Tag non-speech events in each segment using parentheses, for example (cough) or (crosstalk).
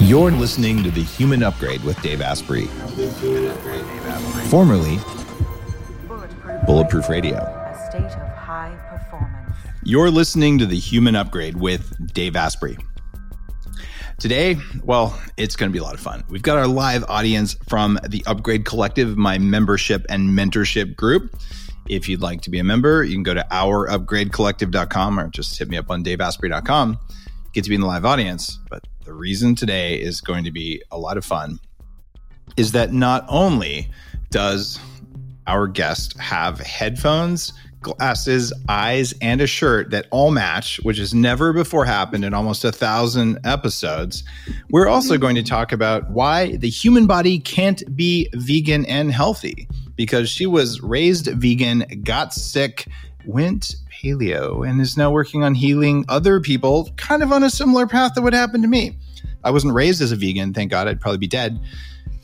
You're listening to The Human Upgrade with Dave Asprey, formerly Bulletproof Radio. A state of high performance. You're listening to The Human Upgrade with Dave Asprey. Today, well, it's going to be a lot of fun. We've got our live audience from the Upgrade Collective, my membership and mentorship group. If you'd like to be a member, you can go to ourupgradecollective.com or just hit me up on daveasprey.com. Get to be in the live audience. But the reason today is going to be a lot of fun is that not only does our guest have headphones, glasses, eyes, and a shirt that all match, which has never before happened in almost a thousand episodes. We're also going to talk about why the human body can't be vegan and healthy because she was raised vegan, got sick, went paleo, and is now working on healing other people kind of on a similar path that would happen to me. I wasn't raised as a vegan, thank God, I'd probably be dead.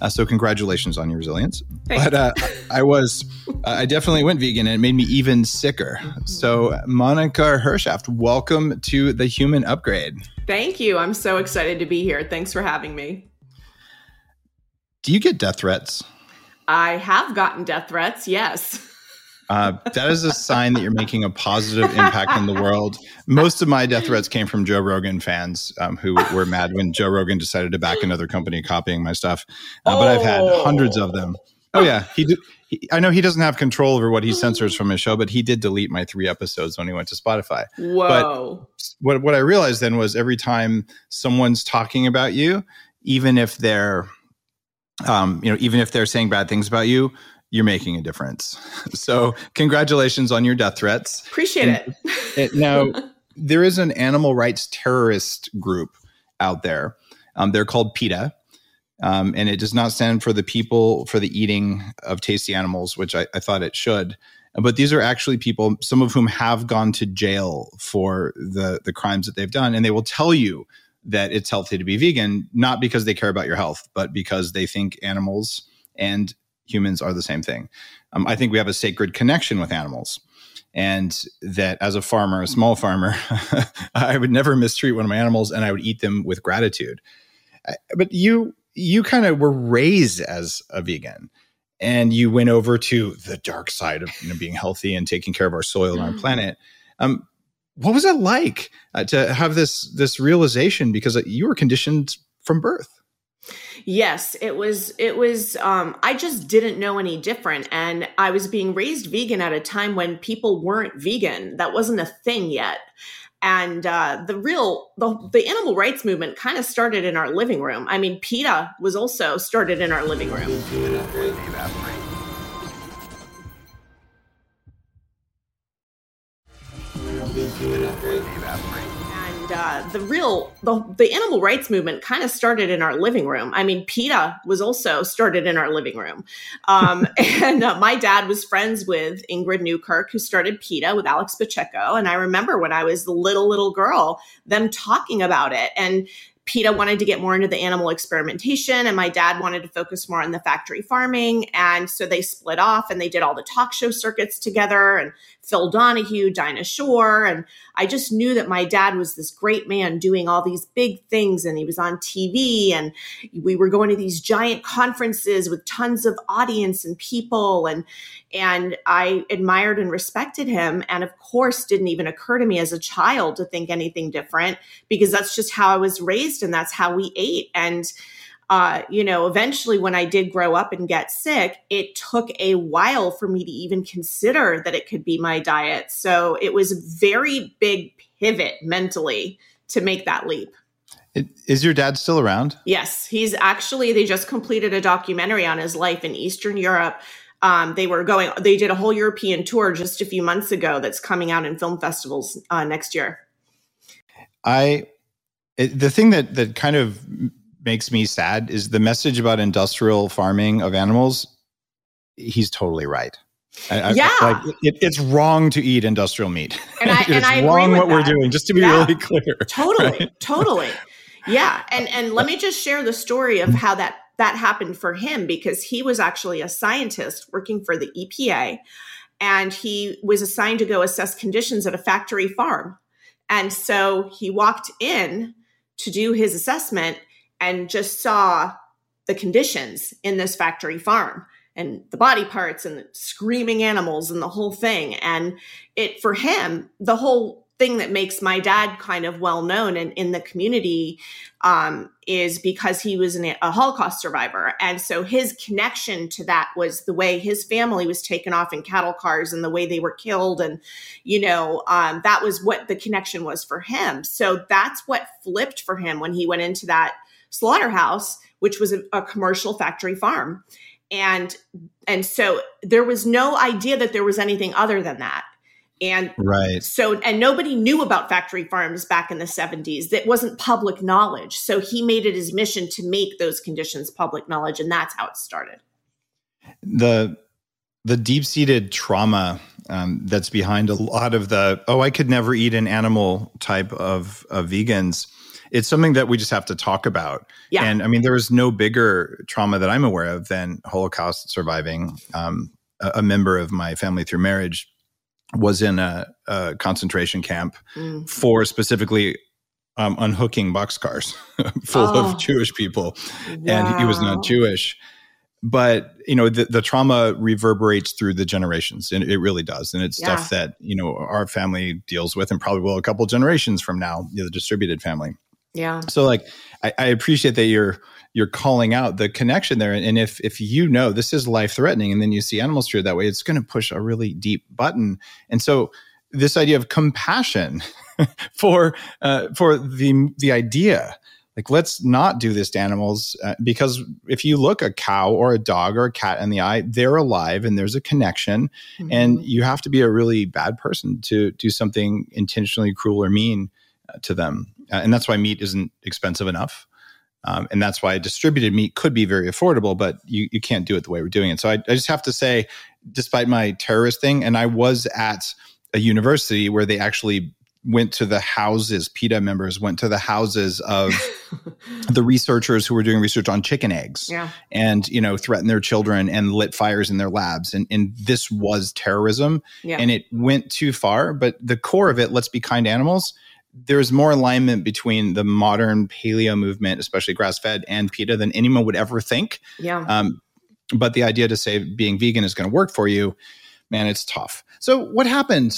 Uh, so congratulations on your resilience. Thanks. But uh, I was, uh, I definitely went vegan, and it made me even sicker. So Monica Hershaft, welcome to the Human Upgrade. Thank you. I'm so excited to be here. Thanks for having me. Do you get death threats? I have gotten death threats, yes. (laughs) Uh, that is a sign that you're making a positive impact in the world. Most of my death threats came from Joe Rogan fans um, who were mad when Joe Rogan decided to back another company copying my stuff. Uh, But I've had Oh. hundreds of them. Oh yeah, he, did, he. I know he doesn't have control over what he censors from his show, but he did delete my three episodes when he went to Spotify. Whoa. What what I realized then was every time someone's talking about you, even if they're, um, you know, even if they're saying bad things about you, you're making a difference. (laughs) So congratulations on your death threats. Appreciate and- it. (laughs) It- now, there is an animal rights terrorist group out there. Um, they're called PETA, um, and it does not stand for the people for the eating of tasty animals, which I, I thought it should. But these are actually people, some of whom have gone to jail for the the crimes that they've done, and they will tell you that it's healthy to be vegan, not because they care about your health, but because they think animals and humans are the same thing. Um, I think we have a sacred connection with animals and that as a farmer, a small farmer, (laughs) I would never mistreat one of my animals, and I would eat them with gratitude. But you, you kind of were raised as a vegan, and you went over to the dark side of you know, being healthy and taking care of our soil and our Mhm. planet. Um, what was it like uh, to have this this realization? Because you were conditioned from birth. Yes, it was it was um I just didn't know any different and I was being raised vegan at a time when people weren't vegan. That wasn't a thing yet. And uh, the real the, the animal rights movement kind of started in our living room. I mean, PETA was also started in our living room. And uh, the real the, the animal rights movement kind of started in our living room i mean peta was also started in our living room um, (laughs) and uh, my dad was friends with ingrid newkirk who started peta with alex pacheco and i remember when i was the little little girl them talking about it and PETA wanted to get more into the animal experimentation, and my dad wanted to focus more on the factory farming. And so they split off and they did all the talk show circuits together. And Phil Donahue, Dinah Shore. And I just knew that my dad was this great man doing all these big things. And he was on TV and we were going to these giant conferences with tons of audience and people. And, and I admired and respected him. And of course, didn't even occur to me as a child to think anything different because that's just how I was raised and that's how we ate. And uh, you know, eventually when I did grow up and get sick, it took a while for me to even consider that it could be my diet. So it was a very big pivot mentally to make that leap. It, is your dad still around? Yes, he's actually, they just completed a documentary on his life in Eastern Europe. Um, they were going, they did a whole European tour just a few months ago that's coming out in film festivals uh, next year. I it, the thing that that kind of makes me sad is the message about industrial farming of animals. He's totally right. I, I- Yeah. like it, it's wrong to eat industrial meat. And I- (laughs) it's and I wrong what we're doing. Just to be Yeah. really clear, (laughs) totally Right. totally yeah and and let (laughs) me just share the story of how that that happened for him because he was actually a scientist working for the EPA and he was assigned to go assess conditions at a factory farm and so he walked in to do his assessment and just saw the conditions in this factory farm and the body parts and the screaming animals and the whole thing. And it, for him, the whole thing that makes my dad kind of well known in, in the community um, is because he was an, a Holocaust survivor. And so his connection to that was the way his family was taken off in cattle cars and the way they were killed. And, you know, um, that was what the connection was for him. So that's what flipped for him when he went into that slaughterhouse, which was a, a commercial factory farm. And and so there was no idea that there was anything other than that. And right. so and nobody knew about factory farms back in the 70s that wasn't public knowledge. So he made it his mission to make those conditions public knowledge and that's how it started. The the deep-seated trauma um, that's behind a lot of the oh i could never eat an animal type of, of vegans it's something that we just have to talk about. Yeah. And I mean, there is no bigger trauma that I'm aware of than Holocaust surviving. Um, a, a, member of my family through marriage was in a, a concentration camp mm. for specifically um, unhooking boxcars (laughs) full oh. of Jewish people, wow. and he was not Jewish. But you know the, the trauma reverberates through the generations, and it really does. And it's yeah. stuff that you know our family deals with, and probably will a couple generations from now, you know, the distributed family. Yeah. So like I, I, appreciate that you're you're calling out the connection there. And if if you know this is life threatening and then you see animals treated that way, it's going to push a really deep button. And so this idea of compassion (laughs) for uh, for the the idea like let's not do this to animals uh, because if you look a cow or a dog or a cat in the eye they're alive and there's a connection mm-hmm. and you have to be a really bad person to do something intentionally cruel or mean uh, to them uh, and that's why meat isn't expensive enough. Um, and that's why distributed meat could be very affordable, but you, you can't do it the way we're doing it. So I, I just have to say, despite my terrorist thing, and I was at a university where they actually went to the houses, PETA members went to the houses of (laughs) the researchers who were doing research on chicken eggs yeah. and, you know, threatened their children and lit fires in their labs. And, and this was terrorism yeah. and it went too far. But the core of it, let's be kind animals, there's more alignment between the modern paleo movement, especially grass fed, and PETA than anyone would ever think. Yeah. Um, but the idea to say being vegan is going to work for you, man, it's tough. So, what happened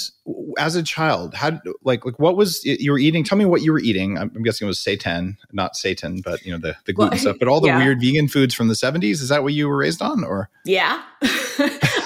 as a child? How like like what was you were eating? Tell me what you were eating. I'm, I'm guessing it was seitan not Satan, but you know the the gluten well, stuff. But all the yeah. weird vegan foods from the 70s. Is that what you were raised on, or yeah? (laughs)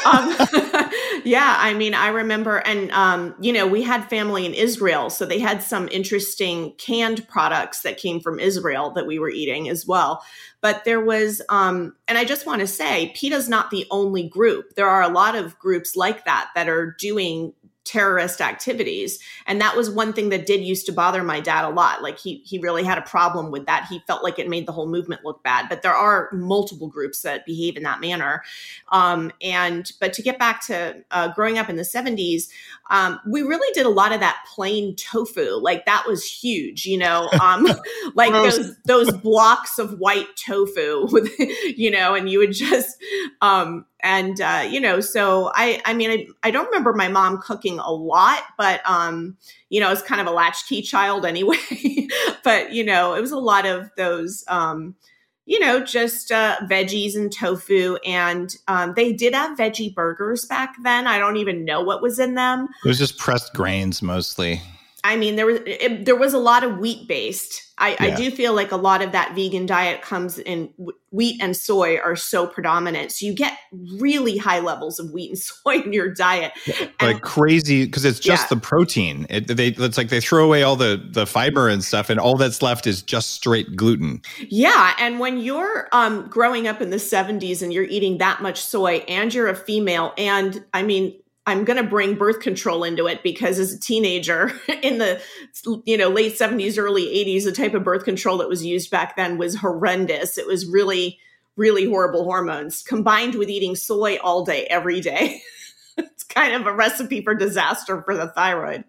um, (laughs) yeah, I mean, I remember, and um, you know, we had family in Israel, so they had some interesting canned products that came from Israel that we were eating as well. But there was, um, and I just want to say, PETA's not the only group. There are a lot of groups like that that are doing terrorist activities. And that was one thing that did used to bother my dad a lot. Like he he really had a problem with that. He felt like it made the whole movement look bad. But there are multiple groups that behave in that manner. Um, and but to get back to uh, growing up in the 70s um, we really did a lot of that plain tofu. Like that was huge you know? (laughs) Um, like those those blocks of white tofu (laughs) with you know and you would just um, and uh, you know so i i mean I, I don't remember my mom cooking a lot but um you know i was kind of a latchkey child (laughs) anyway. But you know it was a lot of those um you know just uh, veggies and tofu. And um, they did have veggie burgers back then. I don't even know what was in them. It was just pressed grains mostly I mean, there was it, there was a lot of wheat based. I, yeah. I, do feel like a lot of that vegan diet comes in wheat and soy are so predominant, so you get really high levels of wheat and (laughs) soy in your diet, yeah, and, like crazy because it's just yeah. the protein. It, they it's like they throw away all the the fiber and stuff, and all that's left is just straight gluten. Yeah, and when you're um, growing up in the '70s and you're eating that much soy, and you're a female, and I mean I'm going to bring birth control into it because as a teenager (laughs) in the you know late 70s early 80s the type of birth control that was used back then was horrendous. It was really really horrible hormones combined with eating soy all day every day. (laughs) It's kind of a recipe for disaster for the thyroid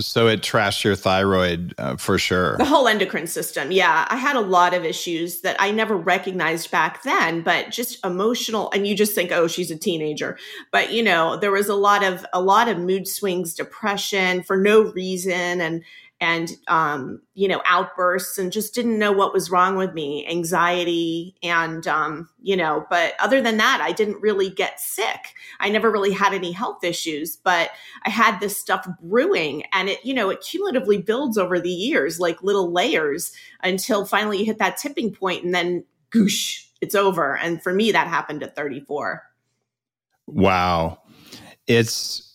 so it trashed your thyroid uh, for sure. The whole endocrine system. Yeah. I had a lot of issues that I never recognized back then, but just emotional. And you just think, oh, she's a teenager. But, you know, there was a lot of, a lot of mood swings, depression for no reason. And, and um, you know outbursts and just didn't know what was wrong with me anxiety and um, you know but other than that i didn't really get sick. I never really had any health issues but i had this stuff brewing and it you know it cumulatively builds over the years like little layers until finally you hit that tipping point and then goosh it's over. And for me that happened at 34 wow. It's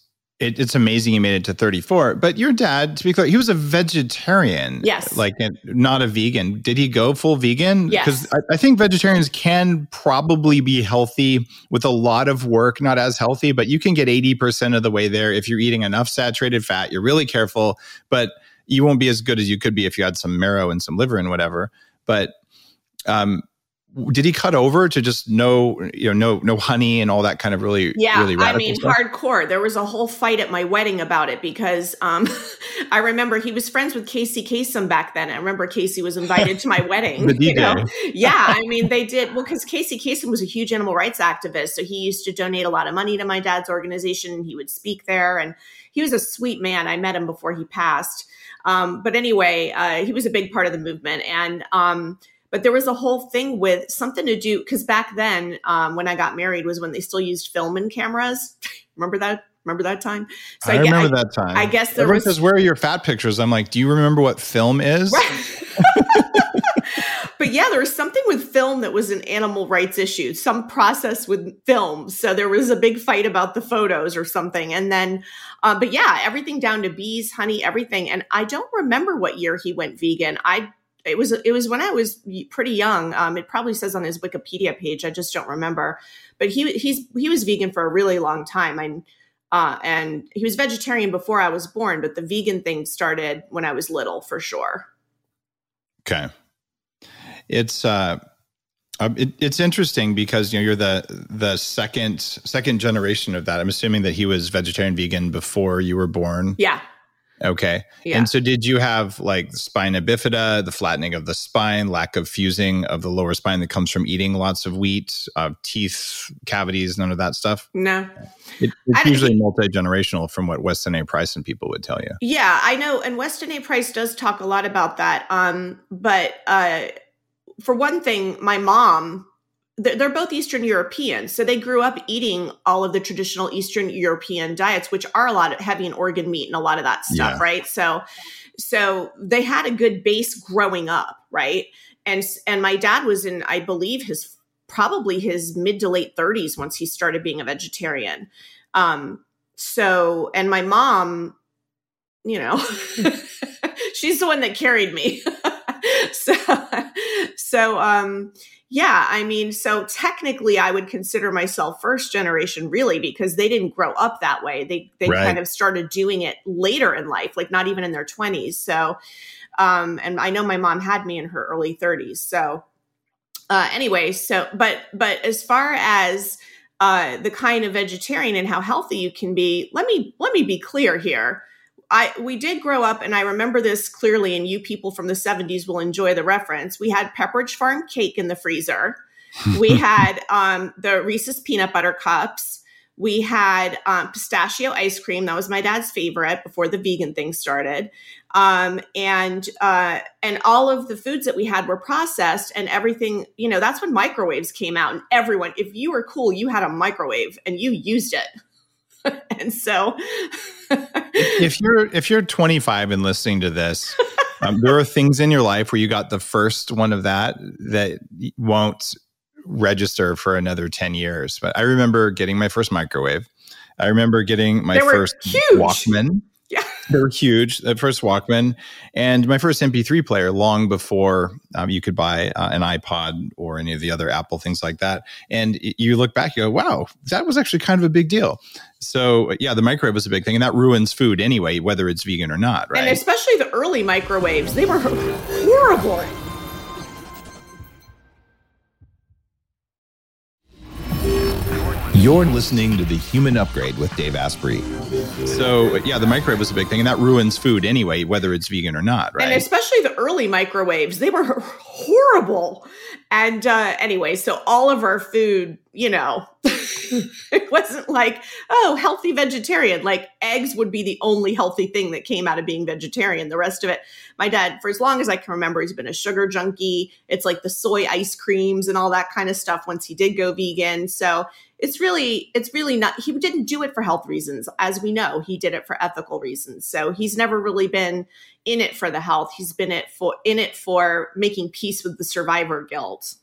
it, it's amazing you made it to 34. But your dad, to be clear, he was a vegetarian. Yes. Like not a vegan. Did he go full vegan? Yes. Because I, I, think vegetarians can probably be healthy with a lot of work, not as healthy, but you can get 80% of the way there if you're eating enough saturated fat. You're really careful, but you won't be as good as you could be if you had some marrow and some liver and whatever. But um, did he cut over to just no you know no no honey and all that kind of really yeah really i mean stuff? hardcore there was a whole fight at my wedding about it because um (laughs) i remember he was friends with casey Kasem back then i remember casey was invited to my (laughs) wedding the. You know? (laughs) yeah i mean they did well because casey Kasem was a huge animal rights activist so he used to donate a lot of money to my dad's organization and he would speak there and he was a sweet man i met him before he passed um, but anyway uh, he was a big part of the movement and um, but there was a whole thing with something to do because back then, um, when I got married, was when they still used film and cameras. (laughs) remember that? Remember that time? So I, I remember that time. I guess there Everyone was. says, "Where are your fat pictures?" I'm like, "Do you remember what film is?" But yeah, there was something with film that was an animal rights issue, some process with film. So there was a big fight about the photos or something. And then, uh, but yeah, everything down to bees, honey, everything. And I don't remember what year he went vegan. I it was it was when I was pretty young. Um, it probably says on his Wikipedia page. I just don't remember. But he he's he was vegan for a really long time. I uh, and he was vegetarian before I was born. But the vegan thing started when I was little, for sure. Okay, it's uh, uh it, it's interesting because you know you're the the second second generation of that. I'm assuming that he was vegetarian vegan before you were born. Yeah. Okay. Yeah. And so did you have like spina bifida, the flattening of the spine, lack of fusing of the lower spine that comes from eating lots of wheat, uh, teeth cavities, none of that stuff? No. It, it's usually multi generational from what Weston A. Price and people would tell you. Yeah, I know. And Weston A. Price does talk a lot about that. Um, but uh, for one thing, my mom they're both Eastern European. So they grew up eating all of the traditional Eastern European diets, which are a lot of heavy in organ meat and a lot of that stuff, yeah. right? So, so they had a good base growing up, right? And and my dad was in, I believe, his probably his mid to late 30s once he started being a vegetarian. Um, so, and my mom, you know, (laughs) she's the one that carried me. (laughs) (laughs) so, so, um, yeah, I mean, so technically I would consider myself first generation really because they didn't grow up that way. They they right. kind of started doing it later in life, like not even in their 20s. So um and I know my mom had me in her early 30s. So uh anyway, so but but as far as uh the kind of vegetarian and how healthy you can be, let me let me be clear here I we did grow up, and I remember this clearly. And you people from the '70s will enjoy the reference. We had Pepperidge Farm cake in the freezer. (laughs) we had um, the Reese's peanut butter cups. We had um, pistachio ice cream. That was my dad's favorite before the vegan thing started. Um, and uh, and all of the foods that we had were processed, and everything. You know, that's when microwaves came out, and everyone, if you were cool, you had a microwave and you used it. (laughs) and so if you're if you're 25 and listening to this (laughs) um, there are things in your life where you got the first one of that that won't register for another 10 years but i remember getting my first microwave i remember getting my first huge. walkman yeah. They were huge. The first Walkman and my first MP3 player long before um, you could buy uh, an iPod or any of the other Apple things like that. And you look back, you go, wow, that was actually kind of a big deal. So yeah, the microwave was a big thing, and that ruins food anyway, whether it's vegan or not, right? And especially the early microwaves, they were horrible. You're listening to The Human Upgrade with Dave Asprey. So, yeah, the microwave was a big thing, and that ruins food anyway, whether it's vegan or not, right? And especially the early microwaves, they were horrible. And uh, anyway, so all of our food you know, (laughs) it wasn't like, oh, healthy vegetarian. Like eggs would be the only healthy thing that came out of being vegetarian. The rest of it, my dad, for as long as I can remember, he's been a sugar junkie. It's like the soy ice creams and all that kind of stuff once he did go vegan. So it's really, it's really not, he didn't do it for health reasons. As we know, he did it for ethical reasons. So he's never really been in it for the health. He's been it for, in it for making peace with the survivor guilt.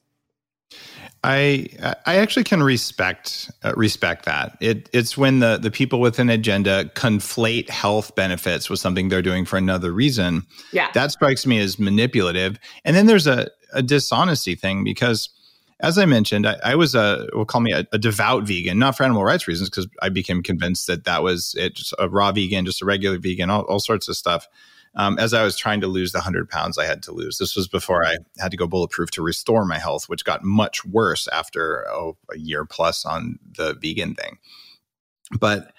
I I actually can respect uh, respect that. It it's when the the people with an agenda conflate health benefits with something they're doing for another reason. Yeah, that strikes me as manipulative. And then there's a a dishonesty thing because. As I mentioned, I, I was a, we'll call me a, a, devout vegan, not for animal rights reasons, because I became convinced that that was it, just a raw vegan, just a regular vegan, all, all sorts of stuff um, as I was trying to lose the 100 pounds I had to lose. This was before I had to go bulletproof to restore my health, which got much worse after oh, a year plus on the vegan thing. But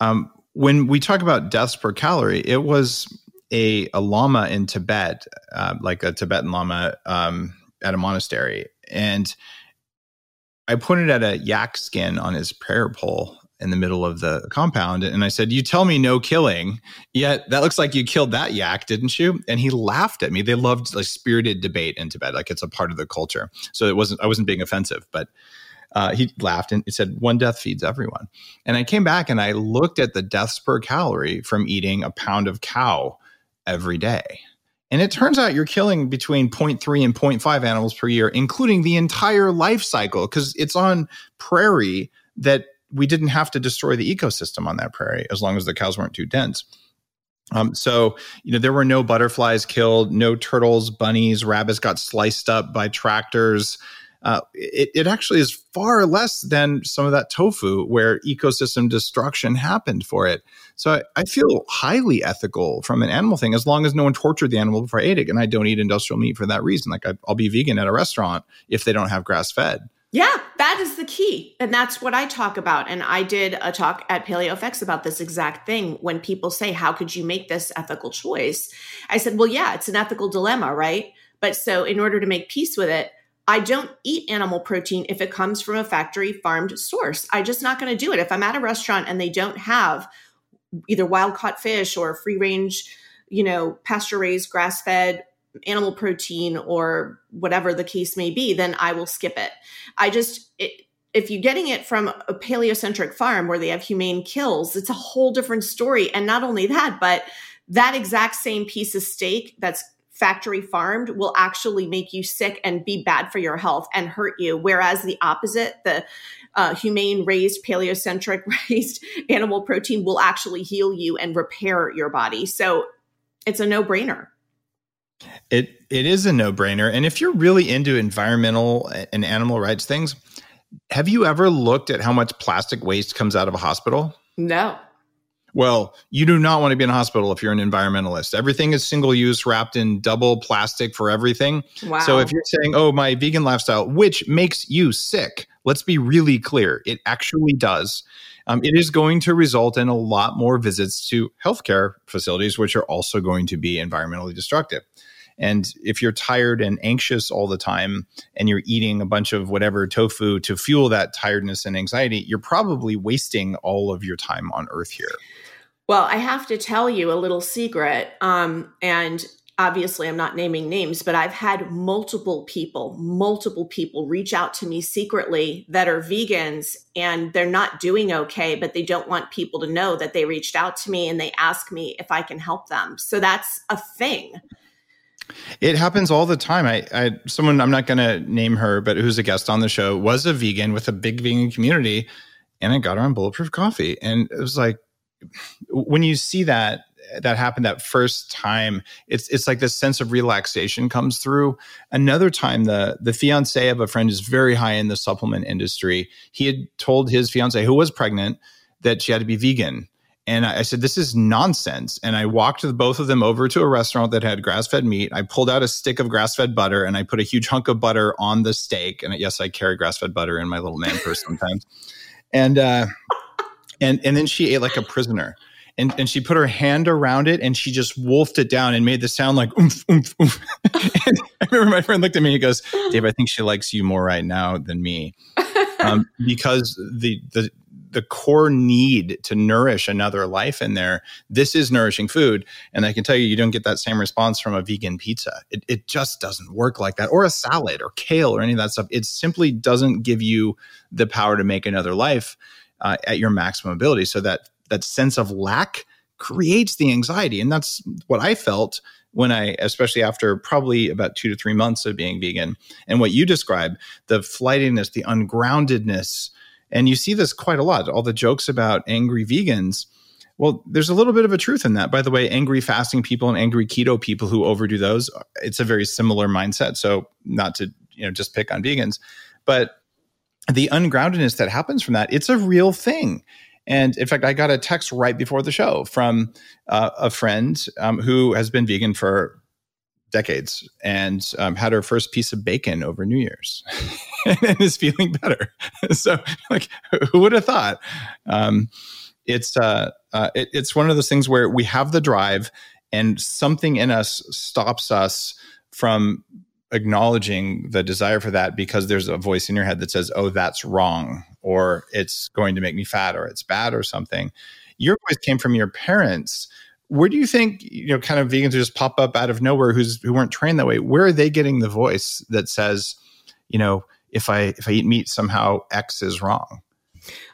um, when we talk about deaths per calorie, it was a, a lama in Tibet, uh, like a Tibetan lama um, at a monastery. And I pointed at a yak skin on his prayer pole in the middle of the compound. And I said, You tell me no killing, yet that looks like you killed that yak, didn't you? And he laughed at me. They loved like spirited debate in Tibet, like it's a part of the culture. So it wasn't, I wasn't being offensive, but uh, he laughed and he said, One death feeds everyone. And I came back and I looked at the deaths per calorie from eating a pound of cow every day. And it turns out you're killing between 0.3 and 0.5 animals per year, including the entire life cycle, because it's on prairie that we didn't have to destroy the ecosystem on that prairie as long as the cows weren't too dense. Um, so, you know, there were no butterflies killed, no turtles, bunnies, rabbits got sliced up by tractors. Uh, it, it actually is far less than some of that tofu where ecosystem destruction happened for it. So I, I, feel highly ethical from an animal thing as long as no one tortured the animal before I ate it. And I don't eat industrial meat for that reason. Like I, I'll be vegan at a restaurant if they don't have grass fed. Yeah, that is the key. And that's what I talk about. And I did a talk at PaleoFX about this exact thing. When people say, How could you make this ethical choice? I said, Well, yeah, it's an ethical dilemma, right? But so, in order to make peace with it, I don't eat animal protein if it comes from a factory farmed source. I'm just not going to do it. If I'm at a restaurant and they don't have either wild caught fish or free range, you know, pasture raised, grass fed animal protein or whatever the case may be, then I will skip it. I just, it, if you're getting it from a paleocentric farm where they have humane kills, it's a whole different story. And not only that, but that exact same piece of steak that's factory farmed will actually make you sick and be bad for your health and hurt you. Whereas the opposite, the uh, humane raised, paleocentric (laughs) raised animal protein will actually heal you and repair your body. So it's a no brainer. It it is a no brainer, and if you're really into environmental and animal rights things, have you ever looked at how much plastic waste comes out of a hospital? No. Well, you do not want to be in a hospital if you're an environmentalist. Everything is single use, wrapped in double plastic for everything. Wow. So if you're saying, oh, my vegan lifestyle, which makes you sick, let's be really clear. It actually does. Um, it is going to result in a lot more visits to healthcare facilities, which are also going to be environmentally destructive. And if you're tired and anxious all the time and you're eating a bunch of whatever tofu to fuel that tiredness and anxiety, you're probably wasting all of your time on earth here. Well, I have to tell you a little secret. Um, and obviously, I'm not naming names, but I've had multiple people, multiple people reach out to me secretly that are vegans and they're not doing okay, but they don't want people to know that they reached out to me and they ask me if I can help them. So that's a thing. It happens all the time. I, I someone I'm not going to name her, but who's a guest on the show was a vegan with a big vegan community, and I got her on Bulletproof Coffee, and it was like when you see that that happened that first time, it's it's like this sense of relaxation comes through. Another time, the the fiance of a friend is very high in the supplement industry. He had told his fiance, who was pregnant, that she had to be vegan and I, said, This is nonsense. And I walked both of them over to a restaurant that had grass fed meat. I pulled out a stick of grass fed butter and I put a huge hunk of butter on the steak. And yes, I carry grass fed butter in my little man purse sometimes. And, uh, and, and then she ate like a prisoner. And, and she put her hand around it and she just wolfed it down and made the sound like oomph, oomph, oomph. (laughs) and I remember my friend looked at me and he goes, Dave, I think she likes you more right now than me. Um, because the the the core need to nourish another life in there. This is nourishing food. And I can tell you, you don't get that same response from a vegan pizza. It, it just doesn't work like that, or a salad or kale or any of that stuff. It simply doesn't give you the power to make another life uh, at your maximum ability. So that that sense of lack creates the anxiety. And that's what I felt when I, especially after probably about two to three months of being vegan. And what you describe, the flightiness, the ungroundedness, and you see this quite a lot. All the jokes about angry vegans. Well, there's a little bit of a truth in that. By the way, angry fasting people and angry keto people who overdo those, it's a very similar mindset. So, not to you know just pick on vegans, but the ungroundedness that happens from that, it's a real thing. And in fact, I got a text right before the show from uh, a friend um, who has been vegan for decades and um, had her first piece of bacon over New Year's (laughs) and is feeling better. (laughs) so, like, who would have thought? Um, it's uh, uh, it, it's one of those things where we have the drive, and something in us stops us from acknowledging the desire for that because there's a voice in your head that says, "Oh, that's wrong," or "It's going to make me fat," or "It's bad," or something. Your voice came from your parents. Where do you think you know kind of vegans who just pop up out of nowhere who's who weren't trained that way? Where are they getting the voice that says you know if i if i eat meat somehow x is wrong?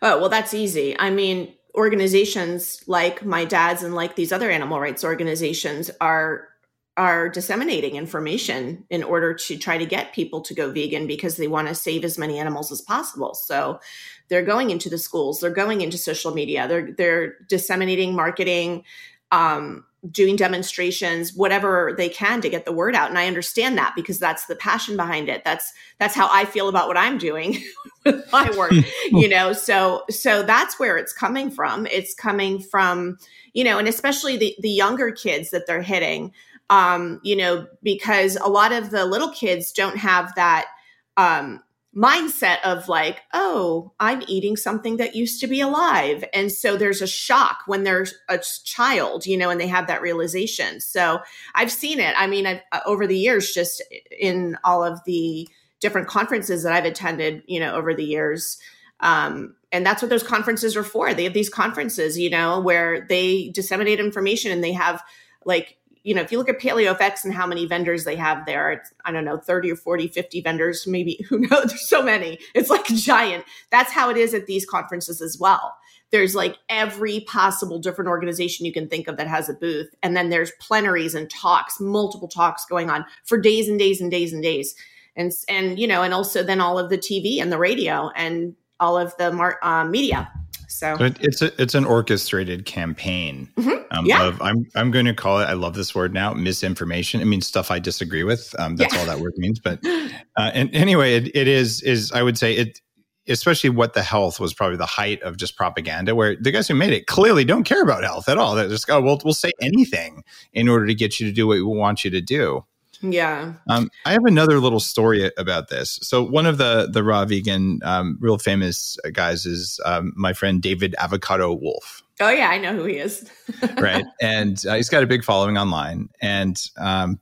Oh well that's easy. I mean organizations like my dad's and like these other animal rights organizations are are disseminating information in order to try to get people to go vegan because they want to save as many animals as possible. So they're going into the schools, they're going into social media, they're they're disseminating marketing um, doing demonstrations whatever they can to get the word out. And i understand that because that's the passion behind it. That's that's how i feel about what i'm doing (laughs) with my work (laughs) you know? So so that's where it's coming from. It's coming from you know and especially the the younger kids that they're hitting um you know because a lot of the little kids don't have that um mindset of like, oh, I'm eating something that used to be alive. And so there's a shock when there's a child, you know, and they have that realization. So I've seen it. I mean, I've, uh, over the years, just in all of the different conferences that I've attended, you know, over the years. Um, and that's what those conferences are for. They have these conferences, you know, where they disseminate information and they have like you know, if you look at PaleoFX and how many vendors they have there, it's, I don't know, 30 or 40, 50 vendors, maybe, (laughs) who knows? There's so many. It's like a giant. That's how it is at these conferences as well. There's like every possible different organization you can think of that has a booth. And then there's plenaries and talks, multiple talks going on for days and days and days and days. And, and you know, and also then all of the TV and the radio and all of the mar- uh, media so it's a, it's an orchestrated campaign mm-hmm. um, yeah. of I'm I'm going to call it I love this word now misinformation. I mean stuff I disagree with. Um, that's yeah. all that word means. But (laughs) uh, and anyway, it, it is is I would say it especially what the health was probably the height of just propaganda where the guys who made it clearly don't care about health at all. They're just go, oh, well, we'll say anything in order to get you to do what we want you to do. Yeah. Um, I have another little story about this. So one of the the raw vegan, um, real famous guys is um, my friend David Avocado Wolfe. Oh yeah, I know who he is. (laughs) right, and uh, he's got a big following online, and um,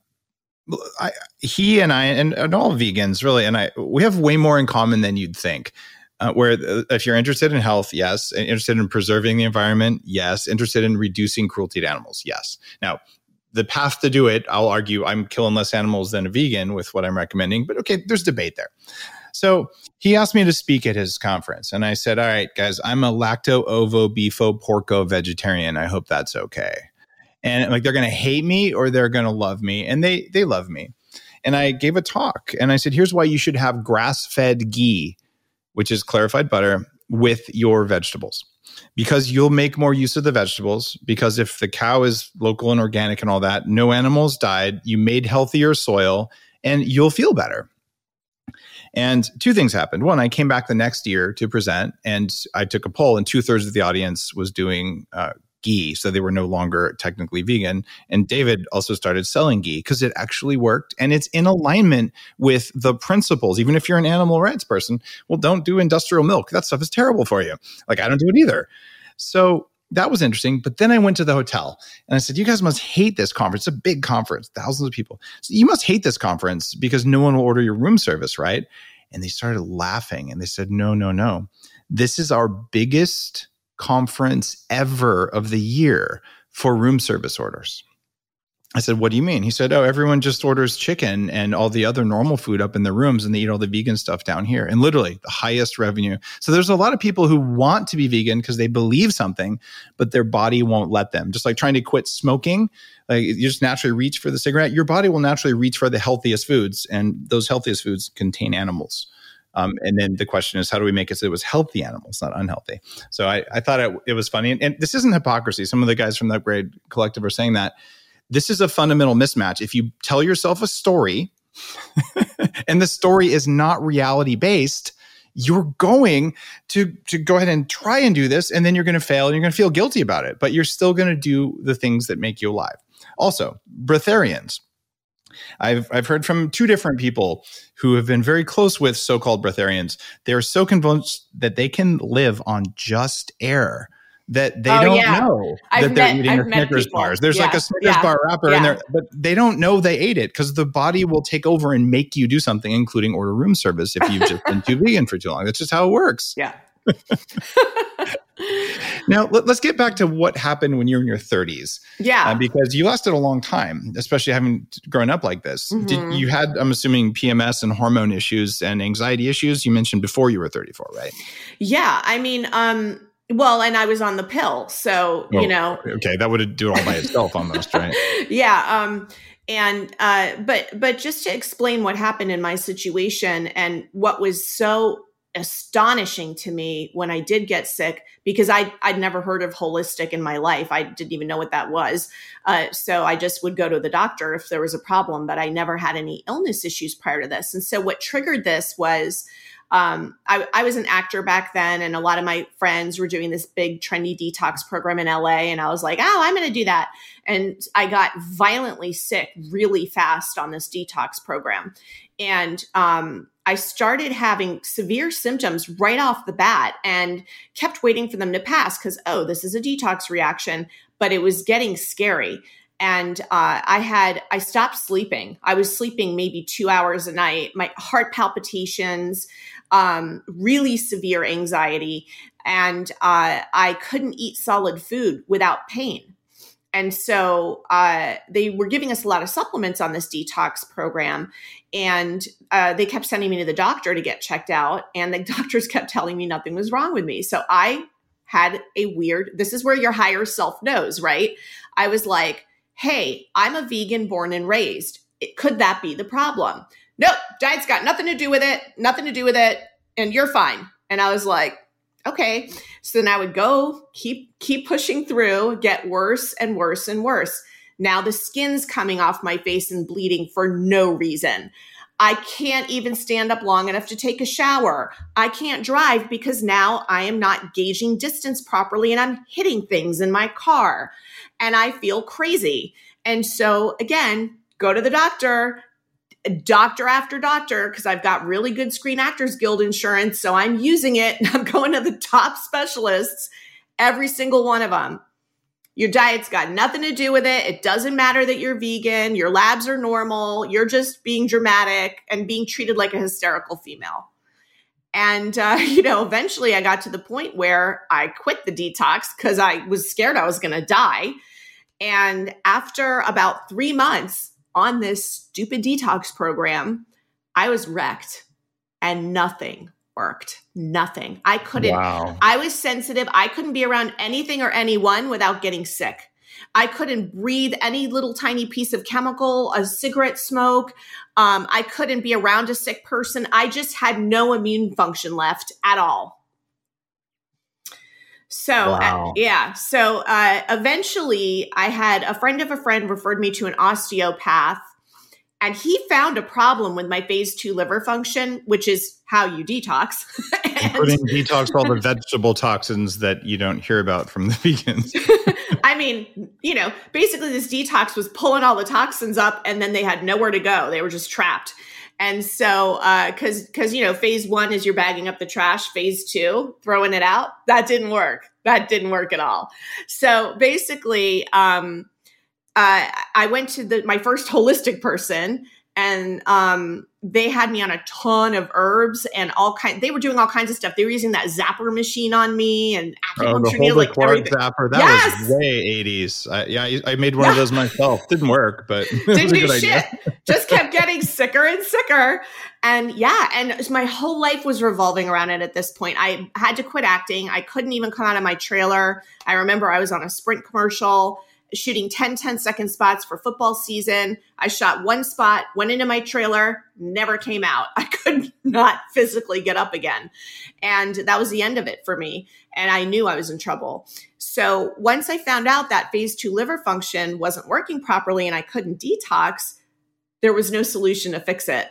I, he and I and, and all vegans really, and I we have way more in common than you'd think. Uh, where uh, if you're interested in health, yes, interested in preserving the environment, yes, interested in reducing cruelty to animals, yes. Now, the path to do it, I'll argue I'm killing less animals than a vegan with what I'm recommending, but okay, there's debate there. So he asked me to speak at his conference, and I said, All right, guys, I'm a lacto ovo beefo porco vegetarian. I hope that's okay. And like they're gonna hate me or they're gonna love me. And they they love me. And I gave a talk and I said, here's why you should have grass-fed ghee, which is clarified butter, with your vegetables because you'll make more use of the vegetables. Because if the cow is local and organic and all that, no animals died, you made healthier soil, and you'll feel better. And two things happened. One, I came back the next year to present, and I took a poll, and two thirds of the audience was doing uh, ghee. So they were no longer technically vegan. And David also started selling ghee because it actually worked and it's in alignment with the principles. Even if you're an animal rights person, well, don't do industrial milk. That stuff is terrible for you. Like, I don't do it either. So that was interesting. But then I went to the hotel and I said, You guys must hate this conference. It's a big conference, thousands of people. So you must hate this conference because no one will order your room service, right? And they started laughing and they said, no, no, no. This is our biggest conference ever of the year for room service orders. I said, What do you mean? He said, Oh, everyone just orders chicken and all the other normal food up in the rooms and they eat all the vegan stuff down here. And literally the highest revenue. So there's a lot of people who want to be vegan because they believe something, but their body won't let them. Just like trying to quit smoking, like you just naturally reach for the cigarette, your body will naturally reach for the healthiest foods. And those healthiest foods contain animals. Um, and then the question is, how do we make it so it was healthy animals, not unhealthy? So I, I thought it, it was funny. And, and this isn't hypocrisy. Some of the guys from the Upgrade Collective are saying that this is a fundamental mismatch. If you tell yourself a story (laughs) and the story is not reality based, you're going to to go ahead and try and do this and then you're going to fail and you're going to feel guilty about it, but you're still going to do the things that make you alive. Also, breatharians. I've I've heard from two different people who have been very close with so-called breatharians. They're so convinced that they can live on just air that they oh, don't yeah. know I've that they're met, eating I've Snickers bars. There's yeah. like a Snickers yeah. bar wrapper in there, but they don't know they ate it because the body will take over and make you do something, including order room service if you've just been too (laughs) vegan for too long. That's just how it works. Yeah. (laughs) now let, us get back to what happened when you were in your 30s. Yeah, uh, because you lasted a long time, especially having grown up like this. Mm-hmm. Did you had, I'm assuming, PMS and hormone issues and anxiety issues? You mentioned before you were 34, right? Yeah, I mean, um, well, and I was on the pill, so well, you know. Okay, that would do it all by itself, almost, right? (laughs) yeah. Um, and uh, but but just to explain what happened in my situation and what was so astonishing to me when I did get sick because I I'd never heard of holistic in my life. I didn't even know what that was. Uh, so I just would go to the doctor if there was a problem, but I never had any illness issues prior to this. And so what triggered this was um, I, I, was an actor back then, and a lot of my friends were doing this big trendy detox program in LA. And I was like, oh, I'm going to do that. And I got violently sick really fast on this detox program. And um, I started having severe symptoms right off the bat and kept waiting for them to pass because, oh, this is a detox reaction. But it was getting scary and uh, i had i stopped sleeping i was sleeping maybe two hours a night my heart palpitations um, really severe anxiety, and uh, I couldn't eat solid food without pain. And so uh, they were giving us a lot of supplements on this detox program. And uh, they kept sending me to the doctor to get checked out. And the (laughs) doctors kept telling me nothing was wrong with me. So I had a weird, this is where your higher self knows, right? I was like, hey, I'm a vegan born and raised. It, could that be the problem? nope, diet's got nothing to do with it, nothing to do with it, and you're fine. And I was like, okay. So then I would go keep keep pushing through, get worse and worse and worse. Now the skin's coming off my face and bleeding for no reason. I can't even stand up long enough to take a shower. I can't drive because now I am not gauging distance properly and I'm hitting things in my car and I feel crazy. And so again, go to the doctor, doctor after doctor because I've got really good Screen Actors Guild insurance. So I'm using it. (laughs) I'm going to the top specialists, every single one of them. Your diet's got nothing to do with it. It doesn't matter that you're vegan. Your labs are normal. You're just being dramatic and being treated like a hysterical female. And, uh, (laughs) you know, eventually I got to the point where I quit the detox because I was scared I was going to die. And after about three months, on this stupid detox program, I was wrecked and nothing worked. Nothing. I couldn't, wow. I was sensitive. I couldn't be around anything or anyone without getting sick. I couldn't breathe any little tiny piece of chemical, a cigarette smoke. Um, I couldn't be around a sick person. I just had no immune function left at all. So uh, wow. uh, yeah, so uh, eventually, I had a friend of a friend referred me to an osteopath, and he found a problem with my phase two liver function, which is how you detox. (laughs) Including detox all the vegetable toxins that you don't hear about from the (laughs) vegans. (laughs) I mean, you know, basically this detox was pulling all the toxins up, and then they had nowhere to go; they were just trapped. And so, because uh, because you know, phase one is you're bagging up the trash. Phase two, throwing it out. That didn't work. That didn't work at all. So basically, um, uh, I went to the my first holistic person, and um, they had me on a ton of herbs and all kind. They were doing all kinds of stuff. They were using that zapper machine on me and oh, the needle, like zapper. That yes! was way eighties. I, yeah, I made one of (laughs) those myself. Didn't work, but (laughs) didn't do shit. Just kept getting sicker and sicker. And yeah, and my whole life was revolving around it at this point. I had to quit acting. I couldn't even come out of my trailer. I remember I was on a Sprint commercial shooting 10 10 second spots for football season. I shot one spot, went into my trailer, never came out. (laughs) I could not physically get up again. And that was the end of it for me. And I knew I was in trouble. So once I found out that phase two liver function wasn't working properly and I couldn't detox, there was no solution to fix it.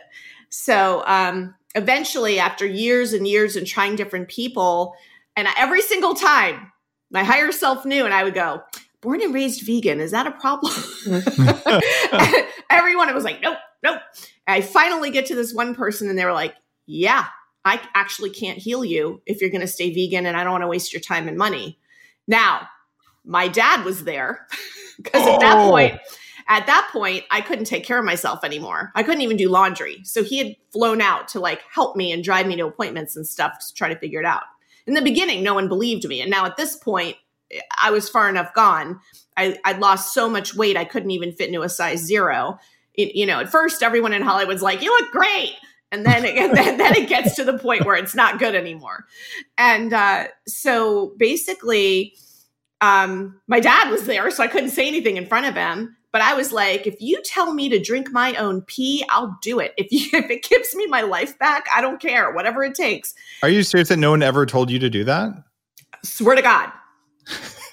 So um, eventually, after years and years and trying different people, and every single time my higher self knew, and I would go, born and raised vegan. Is that a problem? (laughs) (laughs) Everyone was like, nope, nope. I finally get to this one person and they were like, yeah, I actually can't heal you if you're going to stay vegan and I don't want to waste your time and money. Now, my dad was there (laughs) because at that oh. point, at that point, I couldn't take care of myself anymore. I couldn't even do laundry. So he had flown out to like help me and drive me to appointments and stuff to try to figure it out. In the beginning, no one believed me. And now at this point, I was far enough gone. I, I'd lost so much weight, I couldn't even fit into a size zero. It, you know, at first, everyone in Hollywood's like, you look great. And then, it, (laughs) then, then it gets to the point where it's not good anymore. And uh, so basically, um, my dad was there, so I couldn't say anything in front of him. But I was like, if you tell me to drink my own pee, I'll do it. If you, (laughs) if it gives me my life back, I don't care, whatever it takes. Are you serious that no one ever told you to do that? Swear to God.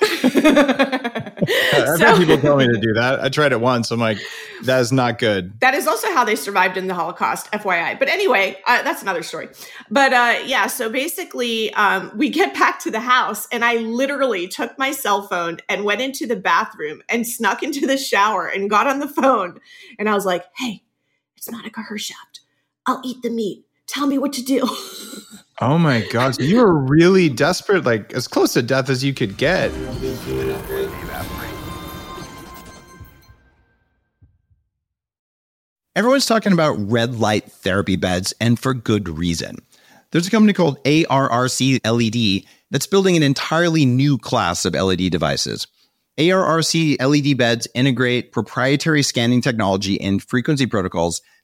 I've so, had people tell me to do that. I tried it once. I'm like, that is not good. That is also how they survived in the Holocaust, FYI. But anyway, uh, that's another story. But uh, yeah, so basically, um, we get back to the house, and I literally took my cell phone and went into the bathroom and snuck into the shower and got on the phone. And I was like, hey, it's Monica Hershaft. I'll eat the meat. Tell me what to do. Oh my gosh, you were really desperate, like as close to death as you could get. Everyone's talking about red light therapy beds, and for good reason. There's a company called ARRC LED that's building an entirely new class of LED devices. ARRC LED beds integrate proprietary scanning technology and frequency protocols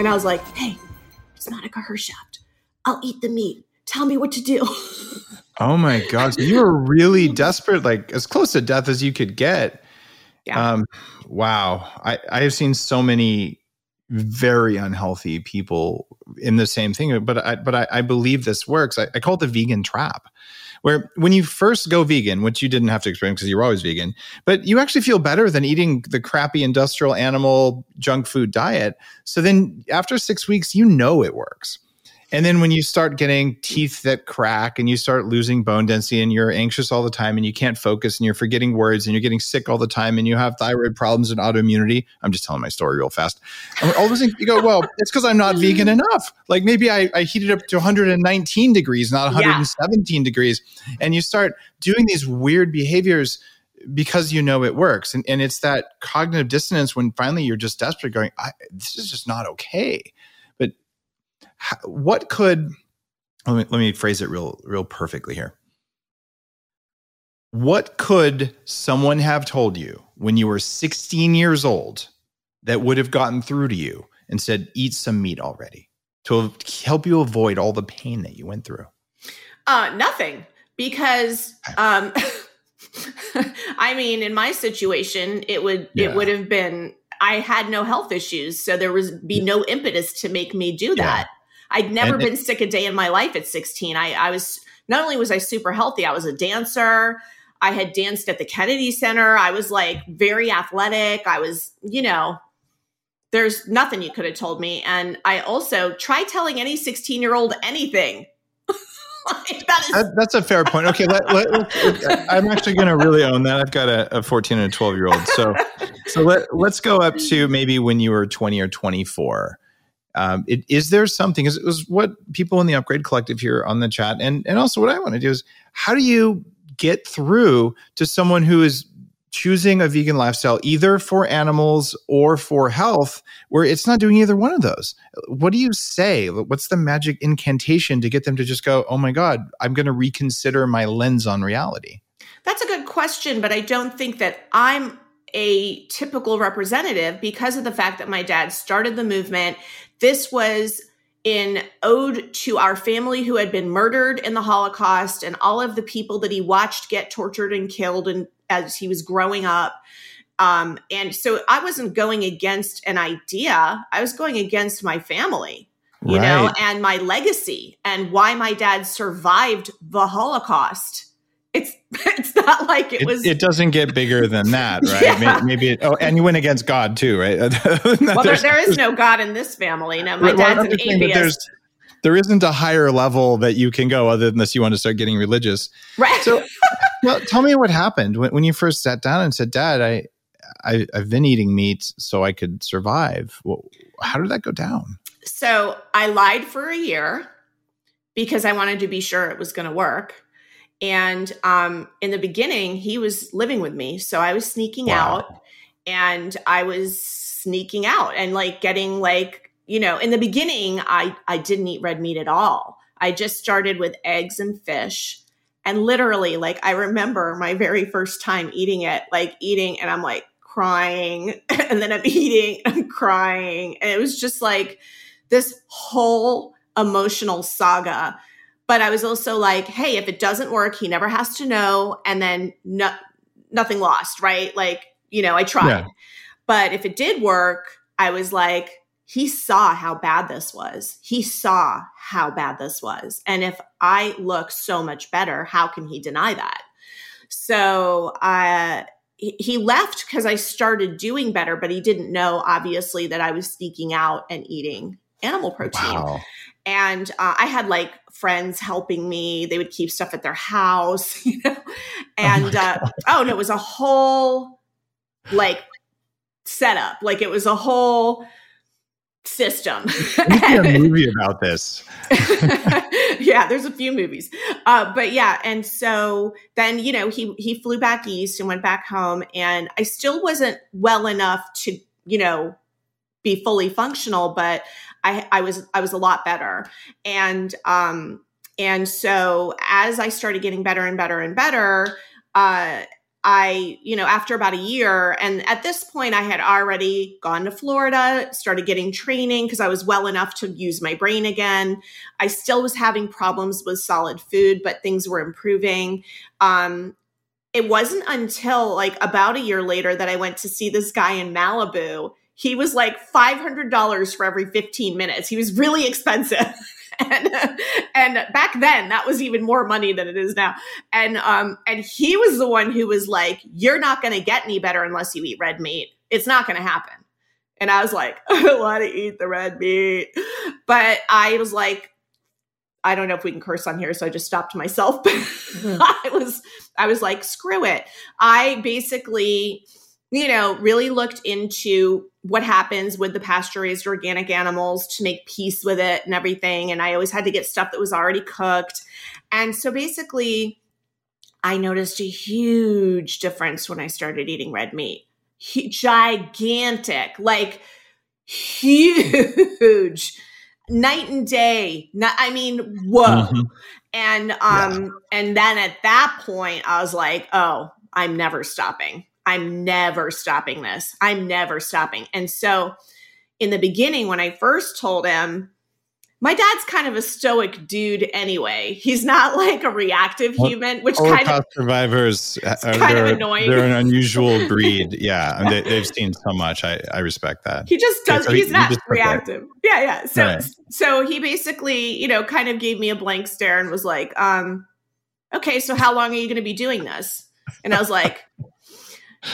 And I was like, hey, it's Monica Hershaft. I'll eat the meat. Tell me what to do. (laughs) oh my gosh. You were really desperate, like as close to death as you could get. Yeah. Um, wow. I, I have seen so many very unhealthy people in the same thing, but I, but I, I believe this works. I, I call it the vegan trap where when you first go vegan, which you didn't have to experience because you were always vegan, but you actually feel better than eating the crappy industrial animal junk food diet. So then after six weeks, you know it works. And then when you start getting teeth that crack and you start losing bone density and you're anxious all the time and you can't focus and you're forgetting words and you're getting sick all the time and you have thyroid problems and autoimmunity. I'm just telling my story real fast. all those things you go, well, it's because I'm not mm-hmm. vegan enough. Like maybe I, I heated up to 119 degrees, not 117 yeah. degrees. And you start doing these weird behaviors because you know it works. And, and it's that cognitive dissonance when finally you're just desperate going, this is just not okay what could let me let me phrase it real real perfectly here. What could someone have told you when you were 16 years old that would have gotten through to you and said, eat some meat already to help you avoid all the pain that you went through? Uh, nothing, because um, (laughs) I mean, in my situation, it would yeah. it would have been I had no health issues, so there was be no impetus to make me do that. I'd never and been sick a day in my life at 16. I, I was not only was I super healthy, I was a dancer. I had danced at the Kennedy Center. I was like very athletic. I was, you know, there's nothing you could have told me. And I also try telling any 16 year old anything. (laughs) like, that is- that, that's a fair point. Okay, let, let, let, uh, I'm actually going to really own that. I've got a, a 14 and a 12 year old. So, so let, let's go up to maybe when you were 20 or 24. Um, it, is there something? Is was what people in the Upgrade Collective here on the chat, and and also what I want to do is how do you get through to someone who is choosing a vegan lifestyle either for animals or for health where it's not doing either one of those what do you say what's the magic incantation to get them to just go oh my god i'm going to reconsider my lens on reality that's a good question but i don't think that i'm a typical representative because of the fact that my dad started the movement this was in ode to our family who had been murdered in the Holocaust and all of the people that he watched get tortured and killed and as he was growing up. Um, and so I wasn't going against an idea. I was going against my family, you right. know, and my legacy and why my dad survived the Holocaust it's (laughs) it's not like it, it, was. It doesn't get bigger than that, (laughs) right? yeah. maybe, maybe it, oh, and you went against God too, right? (laughs) well, there, there is no God in this family. No, my well, dad's an atheist. There isn't a higher level that you can go other than this. You want to start getting religious, right? So, well, tell me what happened when, when you first sat down and said, "Dad, I, I I've been eating meat so I could survive." Well, how did that go down? So I lied for a year because I wanted to be sure it was going to work and um, in the beginning, he was living with me. So I was sneaking wow. out and I was sneaking out and like getting like, you know, in the beginning, I, I didn't eat red meat at all. I just started with eggs and fish. And literally, like, I remember my very first time eating it, like eating, and I'm like crying, (laughs) and then I'm eating, I'm crying. And it was just like this whole emotional saga but I was also like, hey, if it doesn't work, he never has to know. And then no, nothing lost, right? Like, you know, I tried. Yeah. But if it did work, I was like, he saw how bad this was. He saw how bad this was. And if I look so much better, how can he deny that? So uh, he left because I started doing better, but he didn't know, obviously, that I was sneaking out and eating animal protein. Wow. And uh, I had like friends helping me. They would keep stuff at their house, (laughs) you know. Oh and oh, uh, oh no, it was a whole like setup. Like it was a whole system. a (laughs) movie about this. (laughs) yeah, there's a few movies, uh, but yeah, and so then you know he he flew back east and went back home, and I still wasn't well enough to you know be fully functional, but I, I was I was a lot better. And um and so as I started getting better and better and better, uh I, you know, after about a year, and at this point, I had already gone to Florida, started getting training because I was well enough to use my brain again. I still was having problems with solid food, but things were improving. Um, it wasn't until like about a year later that I went to see this guy in Malibu he was like $500 for every 15 minutes. He was really expensive. (laughs) and, and back then that was even more money than it is now. And, um, and he was the one who was like, you're not going to get any better unless you eat red meat. It's not going to happen. And I was like, (laughs) I want to eat the red meat. But I was like, I don't know if we can curse on here, so I just stopped myself. (laughs) mm-hmm. I was I was like, screw it. I basically you know, really looked into what happens with the pasture raised organic animals to make peace with it and everything. And I always had to get stuff that was already cooked. And so basically, I noticed a huge difference when I started eating red meat. gigantic, like huge, night and day. Not, I mean, whoa. Mm-hmm. And um, yeah. and then at that point, I was like, oh, I'm never stopping. I'm never stopping this. I'm never stopping. And so in the beginning, when I first told him, my dad's kind of a stoic dude anyway. He's not (laughs) like a reactive human, which Holocaust kind of survivors are kind of annoying. They're an unusual (laughs) breed. Yeah, they, have seen so much. I, I respect that. He just does. So he's he, not he reactive. Yeah, yeah. So right. so he basically, you know, kind of gave me a blank stare and was like, um, "Okay, so how long are you going to be doing this?" And I was like,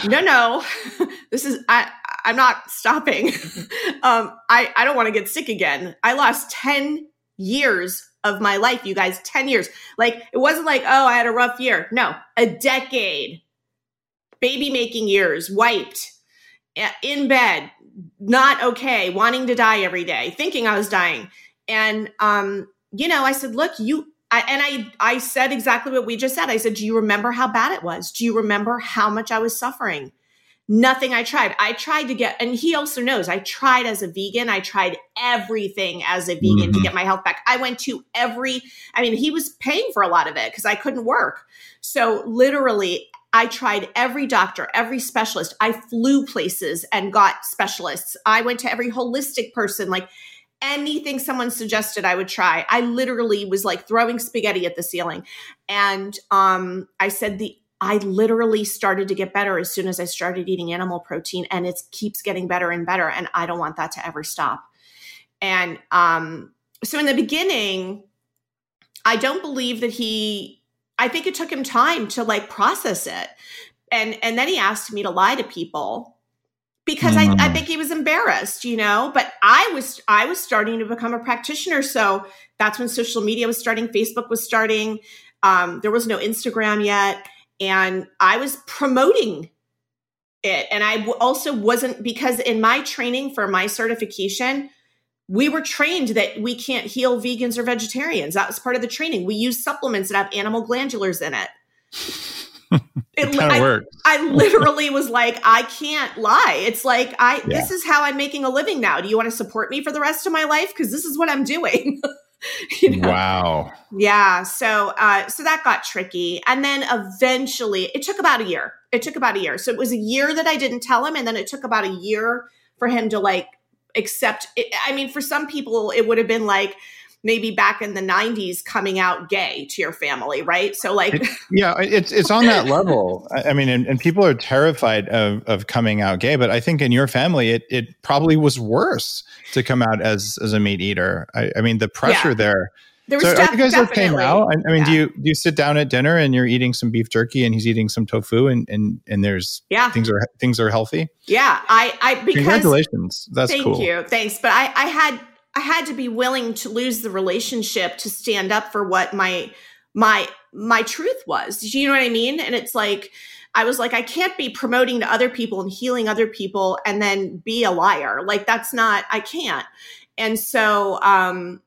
no, no, (laughs) this is I. I'm not stopping. (laughs) um, I, I don't want to get sick again. I lost 10 years of my life, you guys, 10 years. Like, it wasn't like, oh, I had a rough year. No, a decade. Baby making years, wiped, in bed, not okay, wanting to die every day, thinking I was dying. And, um, you know, I said, look, you, I, and I, I said exactly what we just said. I said, do you remember how bad it was? Do you remember how much I was suffering? Nothing I tried. I tried to get, and he also knows I tried as a vegan. I tried everything as a vegan mm-hmm. to get my health back. I went to every, I mean, he was paying for a lot of it because I couldn't work. So literally, I tried every doctor, every specialist. I flew places and got specialists. I went to every holistic person. Like anything someone suggested I would try. I literally was like throwing spaghetti at the ceiling. And um, I said the I literally started to get better as soon as I started eating animal protein and it keeps getting better and better and I don't want that to ever stop. And um so in the beginning I don't believe that he I think it took him time to like process it. And and then he asked me to lie to people because mm. I, I mm-hmm. think he was embarrassed, you know. But I was I was starting to become a practitioner, so that's when social media was starting. Facebook was starting. Um, there was no Instagram yet, and I was promoting it. And I also wasn't because in my training for my certification, we were trained that we can't heal vegans or vegetarians. That was part of the training. We use supplements that have animal glandulars in it. It, it I, works. I literally was like, I can't lie. It's like I yeah. this is how I'm making a living now. Do you want to support me for the rest of my life? Because this is what I'm doing. (laughs) you know? Wow. Yeah. So uh so that got tricky. And then eventually it took about a year. It took about a year. So it was a year that I didn't tell him, and then it took about a year for him to like accept it. I mean, for some people, it would have been like, maybe back in the 90s coming out gay to your family right so like it, yeah it's it's on that level i mean and, and, people are terrified of of coming out gay but i think in your family it it probably was worse to come out as as a meat eater i, I mean the pressure yeah. there there was so def- are you guys okay now? I, I mean, yeah. do you do you sit down at dinner and you're eating some beef jerky and he's eating some tofu and and and there's yeah things are things are healthy. Yeah, I I because, congratulations. That's thank cool. you, thanks. But I I had I had to be willing to lose the relationship to stand up for what my my my truth was. Do you know what I mean? And it's like I was like I can't be promoting to other people and healing other people and then be a liar. Like that's not I can't. And so um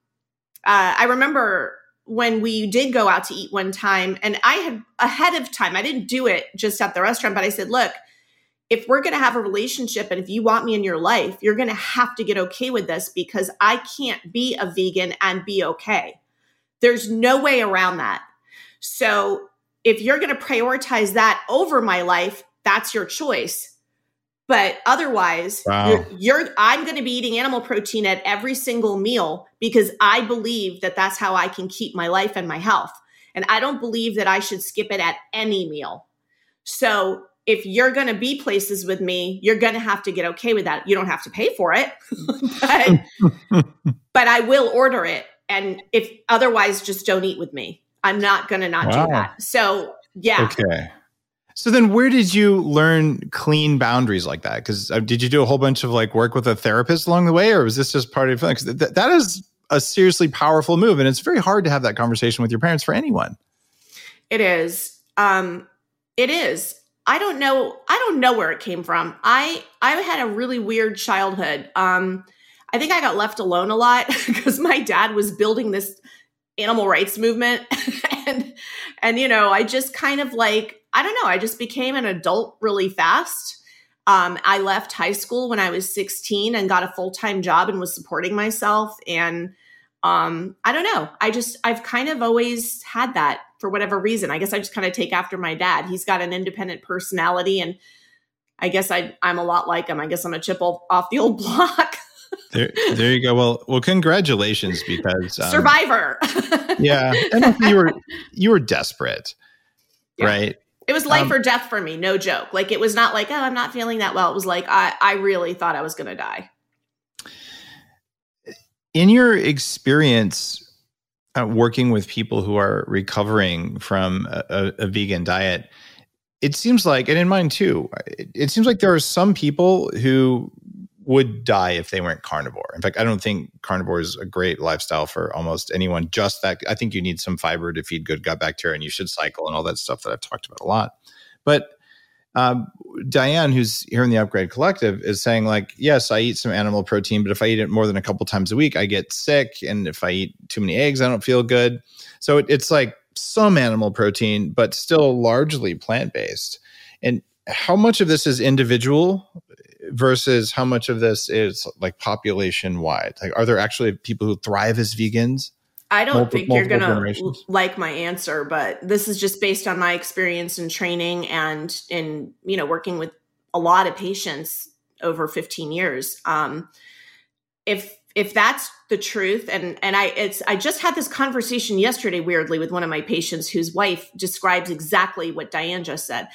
uh, I remember when we did go out to eat one time and I had ahead of time, I didn't do it just at the restaurant, but I said, look, if we're going to have a relationship and if you want me in your life, you're going to have to get okay with this because I can't be a vegan and be okay. There's no way around that. So if you're going to prioritize that over my life, that's your choice. But otherwise, wow. you're, you're, I'm going to be eating animal protein at every single meal because I believe that that's how I can keep my life and my health. And I don't believe that I should skip it at any meal. So if you're going to be places with me, you're going to have to get okay with that. You don't have to pay for it, (laughs) but, (laughs) but I will order it. And if otherwise, just don't eat with me. I'm not going to not wow. do that. So, yeah. Okay. So then, where did you learn clean boundaries like that? Because uh, did you do a whole bunch of like work with a therapist along the way, or was this just part of your Because th- that is a seriously powerful move, and it's very hard to have that conversation with your parents for anyone. It is. Um, it is. I don't know. I don't know where it came from. I I had a really weird childhood. Um, I think I got left alone a lot (laughs) because my dad was building this animal rights movement, (laughs) and and you know I just kind of like I don't know. I just became an adult really fast. Um, I left high school when I was 16 and got a full time job and was supporting myself. And um, I don't know. I just I've kind of always had that for whatever reason. I guess I just kind of take after my dad. He's got an independent personality, and I guess I I'm a lot like him. I guess I'm a chip off the old (laughs) block. there, there you go. Well, well, congratulations because um, survivor. (laughs) yeah, and you were you were desperate, yeah. right? It was life um, or death for me, no joke. Like it was not like, oh, I'm not feeling that well. It was like I I really thought I was going to die. In your experience uh, working with people who are recovering from a, a, vegan diet, it seems like, and in mine too, it, it seems like there are some people who would die if they weren't carnivore. In fact, I don't think carnivore is a great lifestyle for almost anyone. Just that, I think you need some fiber to feed good gut bacteria, and you should cycle and all that stuff that I've talked about a lot. But um, Diane, who's here in the Upgrade Collective, is saying like, yes, I eat some animal protein, but if I eat it more than a couple times a week, I get sick, and if I eat too many eggs, I don't feel good. So it, it's like some animal protein, but still largely plant based. And how much of this is individual versus how much of this is like population wide? Like, are there actually people who thrive as vegans? I don't multiple, think you're going to like my answer, but this is just based on my experience in training and in, you know, working with a lot of patients over 15 years. Um, if if that's the truth and and i it's i just had this conversation yesterday weirdly with one of my patients whose wife describes exactly what diane just said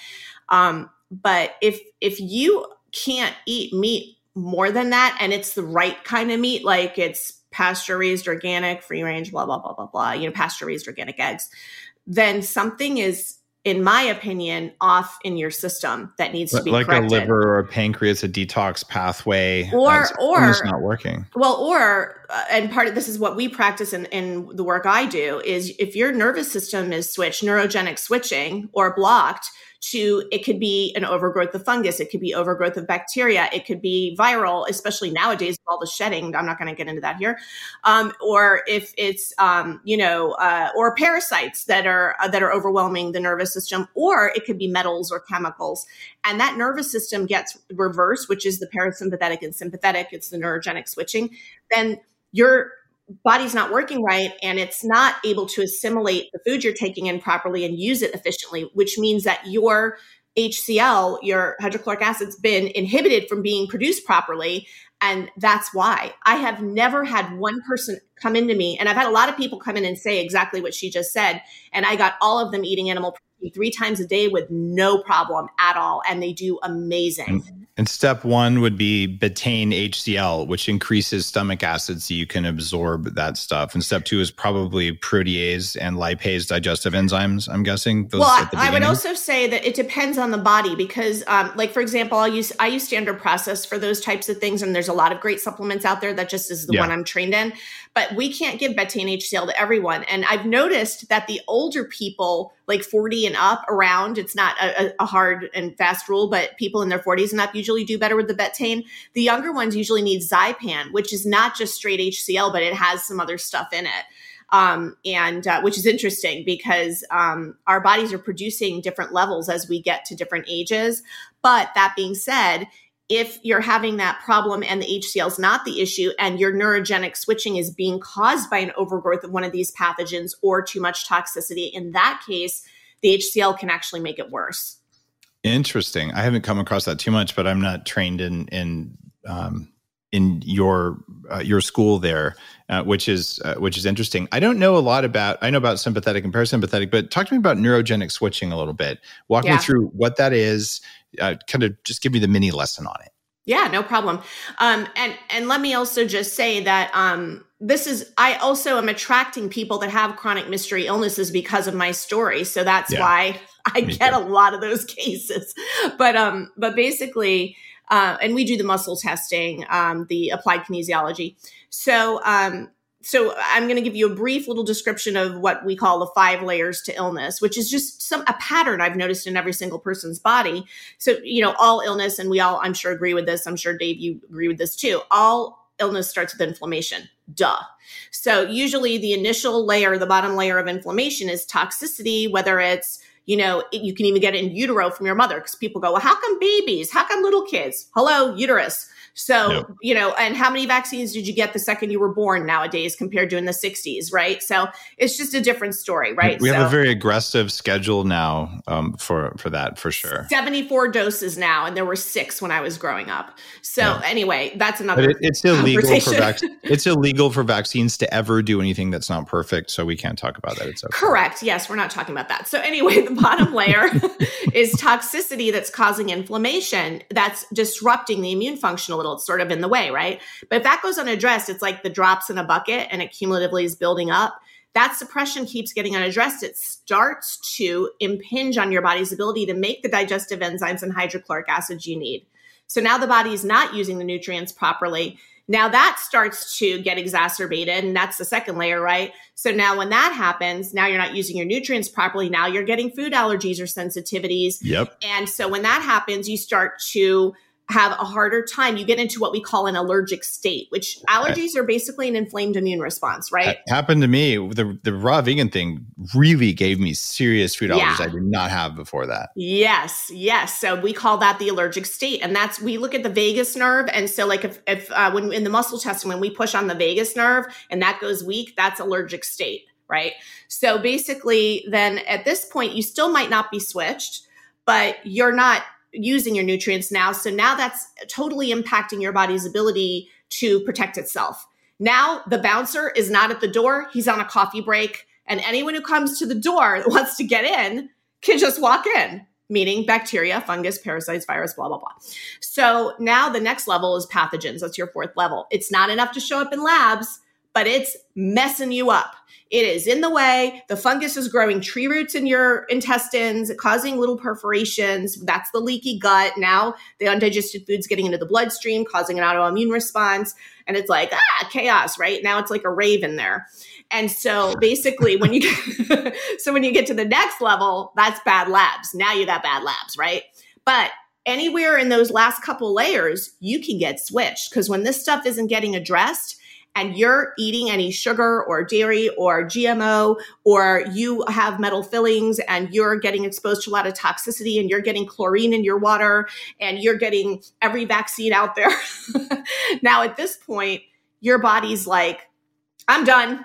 um, but if if you can't eat meat more than that and it's the right kind of meat like it's pasture raised organic free range blah blah blah blah blah you know pasture raised organic eggs then something is in my opinion, off in your system that needs to be like corrected. a liver or a pancreas, a detox pathway, or or it's not working. Well, or and part of this is what we practice in, in the work I do is if your nervous system is switched, neurogenic switching or blocked, to it could be an overgrowth of fungus, it could be overgrowth of bacteria, it could be viral, especially nowadays with all the shedding. I'm not going to get into that here. Um, or if it's um, you know, uh, or parasites that are uh, that are overwhelming the nervous system, or it could be metals or chemicals, and that nervous system gets reversed, which is the parasympathetic and sympathetic. It's the neurogenic switching. Then your body's not working right and it's not able to assimilate the food you're taking in properly and use it efficiently, which means that your HCl, your hydrochloric acid's been inhibited from being produced properly. And that's why I have never had one person come into me, and I've had a lot of people come in and say exactly what she just said. And I got all of them eating animal three times a day with no problem at all. And they do amazing. Mm-hmm. And step one would be betaine HCl, which increases stomach acid so you can absorb that stuff. And step two is probably protease and lipase digestive enzymes, I'm guessing. well, I would also say that it depends on the body because, um, like, for example, I'll use, I use standard process for those types of things. And there's a lot of great supplements out there that just is the yeah. one I'm trained in. But we can't give betaine HCl to everyone. And I've noticed that the older people, like 40 and up around, it's not a, a hard and fast rule, but people in their 40s and up usually do better with the betaine. The younger ones usually need Zypan, which is not just straight HCl, but it has some other stuff in it. Um, and uh, which is interesting because um, our bodies are producing different levels as we get to different ages. But that being said, if you're having that problem and the HCl is not the issue and your neurogenic switching is being caused by an overgrowth of one of these pathogens or too much toxicity, in that case, the HCl can actually make it worse. Interesting. I haven't come across that too much, but I'm not trained in in um, in your uh, your school there, uh, which is uh, which is interesting. I don't know a lot about. I know about sympathetic and parasympathetic, but talk to me about neurogenic switching a little bit. Walk yeah. me through what that is. Uh, kind of just give me the mini lesson on it. Yeah, no problem. Um, and and let me also just say that um, this is I also am attracting people that have chronic mystery illnesses because of my story. So that's yeah. why I Me get too. a lot of those (laughs) cases. But um, but basically, uh, and we do the muscle testing, um, the applied kinesiology. So um, so I'm going to give you a brief little description of what we call the five layers to illness, which is just some a pattern I've noticed in every single person's body. So you know, all illness, and we all I'm sure agree with this. I'm sure Dave, you agree with this too. All illness starts with inflammation. Duh. So usually the initial layer, the bottom layer of inflammation is toxicity, whether it's you know, you can even get it in utero from your mother because people go, well, how come babies? How come little kids? Hello, uterus. So, yep. you know, and how many vaccines did you get the second you were born nowadays compared to in the 60s, right? So it's just a different story, right? We have a very aggressive schedule now um, for for that, for sure. 74 doses now, and there were six when I was growing up. So yeah. anyway, that's another. It, it's illegal for vac- it's illegal for vaccines to ever do anything that's not perfect, so we can't talk about that. It's okay. correct. Yes, we're not talking about that. So anyway, (laughs) the bottom layer (laughs) is toxicity that's causing inflammation that's disrupting the immune function a little. It's sort of in the way, right? But if that goes unaddressed, it's like the drops in a bucket and it cumulatively is building up. that suppression keeps getting unaddressed. It starts to impinge on your body's ability to make the digestive enzymes and hydrochloric acids you need. So now the body is not using the nutrients properly. Now that starts to get exacerbated, and that's the second layer, right? So now when that happens, now you're not using your nutrients properly. Now you're getting food allergies or sensitivities. Yep. And so when that happens, you start to have a harder time. You get into what we call an allergic state, which allergies are basically an inflamed immune response, right? That happened to me. The the raw vegan thing really gave me serious food allergies Yeah. I did not have before that. Yes, yes. So we call that the allergic state, and that's we look at the vagus nerve, and so like if if uh, when in the muscle testing when we push on the vagus nerve and that goes weak, that's allergic state, right? So basically, then at this point, you still might not be switched, but you're not using your nutrients now. So now that's totally impacting your body's ability to protect itself. Now the bouncer is not at the door; he's on a coffee break, and anyone who comes to the door that wants to get in can just walk in, meaning bacteria, fungus, parasites, virus, blah, blah, blah. So now the next level is pathogens. That's your fourth level. It's not enough to show up in labs, but it's messing you up. It is in the way. The fungus is growing tree roots in your intestines, causing little perforations. That's the leaky gut. Now the undigested food's getting into the bloodstream, causing an autoimmune response. And it's like, ah, chaos, right? Now it's like a rave in there. And so basically when you get (laughs) so when you get to the next level, that's bad labs. Now you got bad labs, right? But anywhere in those last couple layers, you can get switched because when this stuff isn't getting addressed and you're eating any sugar or dairy or GMO or you have metal fillings and you're getting exposed to a lot of toxicity and you're getting chlorine in your water and you're getting every vaccine out there. (laughs) now at this point, your body's like, I'm done.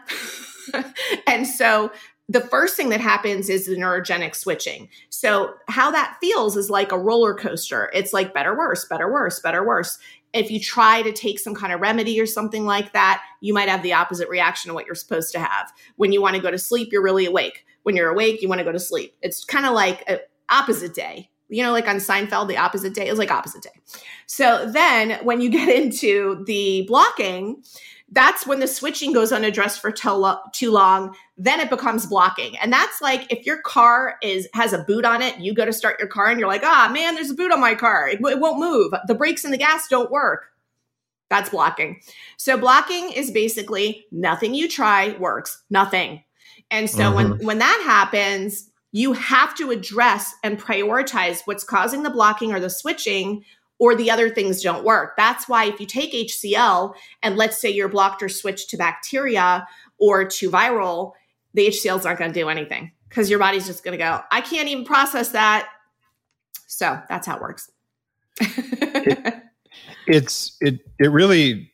(laughs) and so the first thing that happens is the neurogenic switching. So, how that feels is like a roller coaster. It's like better, worse, better, worse, better, worse. If you try to take some kind of remedy or something like that, you might have the opposite reaction to what you're supposed to have. When you want to go to sleep, you're really awake. When you're awake, you want to go to sleep. It's kind of like an opposite day. You know, like on Seinfeld, the opposite day is like opposite day. So then when you get (laughs) into the blocking, that's when the switching goes unaddressed for too, lo- too long then it becomes blocking. And that's like if your car is has a boot on it you go to start your car and you're like ah man there's a boot on my car. It, it won't move. The brakes and the gas don't work. That's blocking. So blocking is basically nothing you try works nothing. And so when when that happens you have to address and prioritize what's causing the blocking or the switching or the other things don't work. That's why if you take HCl and let's say you're blocked or switched to bacteria or to viral, the HCLs aren't going to do anything because your body's just going to go, I can't even process that. So that's how it works. It's it it really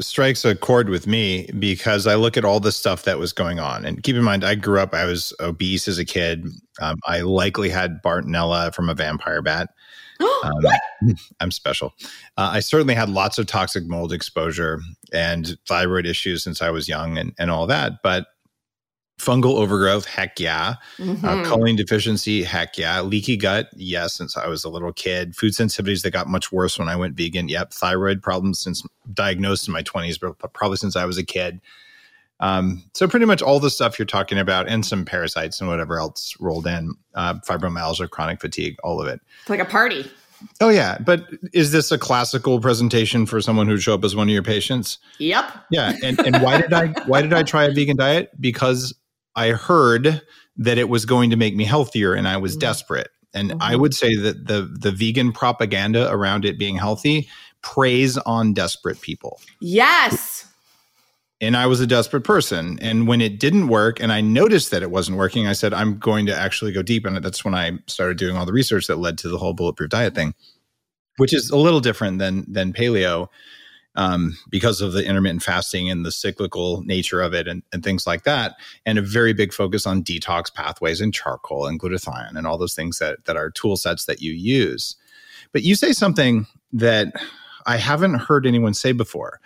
strikes a chord with me because I look at all the stuff that was going on. And keep in mind, I grew up, I was obese as a kid. Um, I likely had Bartonella from a vampire bat. (gasps) Um, (laughs) I'm special. Uh, I certainly had lots of toxic mold exposure and thyroid issues since I was young and, and all that. But fungal overgrowth, heck yeah. Uh, Mhm. choline deficiency, heck yeah. Leaky gut, yes, since I was a little kid. Food sensitivities that got much worse when I went vegan. Yep. Thyroid problems since diagnosed in my 20s, but probably since I was a kid. Um, so pretty much all the stuff you're talking about, and some parasites and whatever else rolled in, uh, fibromyalgia, chronic fatigue, all of it. It's like a party. Oh yeah, but is this a classical presentation for someone who'd show up as one of your patients? Yep. Yeah, and and why did I (laughs) why did I try a vegan diet? Because I heard that it was going to make me healthier, and I was Mhm. desperate. And I Mhm. would say that the the vegan propaganda around it being healthy preys on desperate people. Yes. And I was a desperate person. And when it didn't work, and I noticed that it wasn't working, I said, I'm going to actually go deep. And that's when I started doing all the research that led to the whole bulletproof diet thing, which is a little different than than paleo um, because of the intermittent fasting and the cyclical nature of it and, and things like that. And a very big focus on detox pathways and charcoal and glutathione and all those things that that are tool sets that you use. But you say something that I haven't heard anyone say before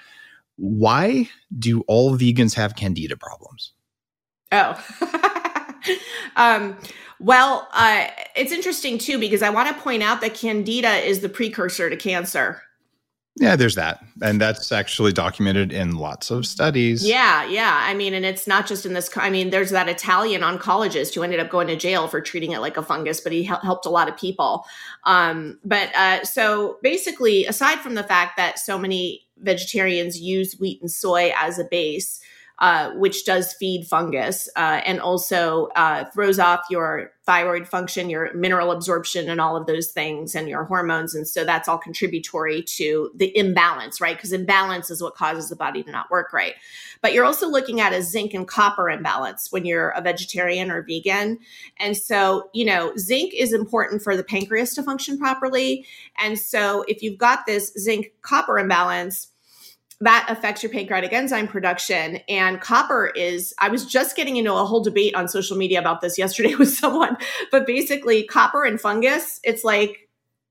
why do all vegans have candida problems? Oh. (laughs) um, well, uh, it's interesting too because I want to point out that candida is the precursor to cancer. Yeah, there's that. And that's actually documented in lots of studies. Yeah, yeah. I mean, and it's not just in this. I mean, there's that Italian oncologist who ended up going to jail for treating it like a fungus, but he helped a lot of people. Um, but uh, so basically, aside from the fact that so many vegetarians use wheat and soy as a base, uh, which does feed fungus uh, and also uh, throws off your thyroid function, your mineral absorption, and all of those things, and your hormones. And so that's all contributory to the imbalance, right? Because imbalance is what causes the body to not work right. But you're also looking at a zinc and copper imbalance when you're a vegetarian or vegan. And so, you know, zinc is important for the pancreas to function properly. And so if you've got this zinc copper imbalance, that affects your pancreatic enzyme production. And copper is, I was just getting into a whole debate on social media about this yesterday (laughs) with someone, but basically, copper and fungus, it's like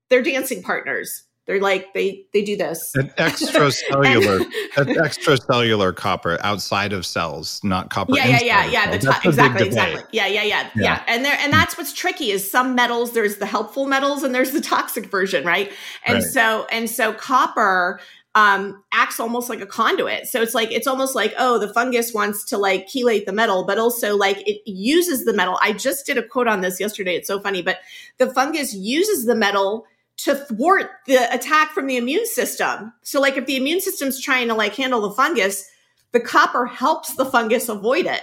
they're dancing partners. They're like they they do this. That (laughs) extracellular, that extracellular copper outside of cells, not copper. Yeah, yeah, yeah, yeah. The exactly, exactly. Yeah, yeah, yeah, yeah, yeah. And there, and that's what's tricky is some metals. There's the helpful metals, and there's the toxic version, right? And right. so, and so, copper um, acts almost like a conduit. So it's like it's almost like oh, the fungus wants to like chelate the metal, but also like it uses the metal. I just did a quote on this yesterday. It's so funny, but the fungus uses the metal to thwart the attack from the immune system. So like if the immune system's trying to like handle the fungus, the copper helps the fungus avoid it.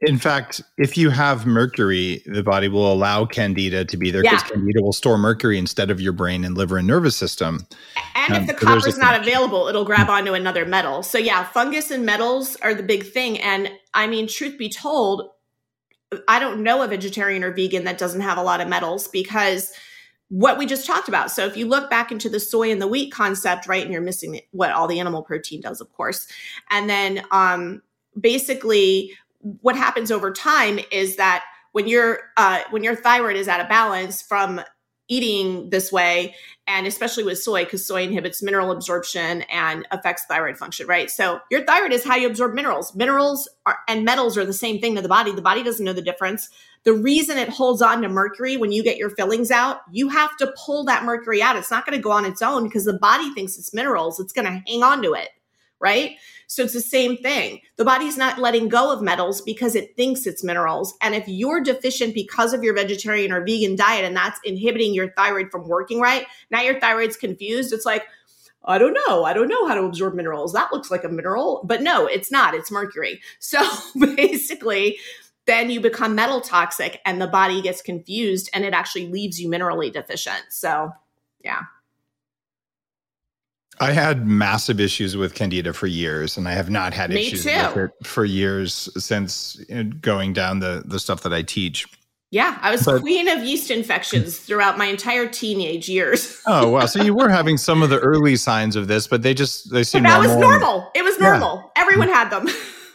In fact, if you have mercury, the body will allow candida to be there because yeah. candida will store mercury instead of your brain and liver and nervous system. And um, if the so copper's not available, it'll grab onto another metal. So yeah, fungus and metals are the big thing. And I mean, truth be told, I don't know a vegetarian or vegan that doesn't have a lot of metals because what we just talked about. So if you look back into the soy and the wheat concept, right, and you're missing what all the animal protein does, of course. And then um basically what happens over time is that when your uh, when your thyroid is out of balance from eating this way and especially with soy because soy inhibits mineral absorption and affects thyroid function right? So your thyroid is how you absorb minerals. Minerals are, and metals are the same thing to the body. The body doesn't know the difference. The reason it holds on to mercury when you get your fillings out you have to pull that mercury out. It's not going to go on its own because the body thinks it's minerals. It's going to hang on to it right so it's the same thing. The body's not letting go of metals because it thinks it's minerals. And if you're deficient because of your vegetarian or vegan diet and that's inhibiting your thyroid from working right, now your thyroid's confused. It's like, I don't know. I don't know how to absorb minerals. That looks like a mineral, but no, it's not. It's mercury. (laughs) So basically, then you become metal toxic and the body gets confused and it actually leaves you minerally deficient. So, yeah. I had massive issues with candida for years, and I have not had Me issues too. with it for years since going down the the stuff that I teach. Yeah, I was but, queen of yeast infections throughout my entire teenage years. oh wow! So you were having some of the early signs of this, but they just they seem that was normal. It was normal. Yeah. Everyone had them.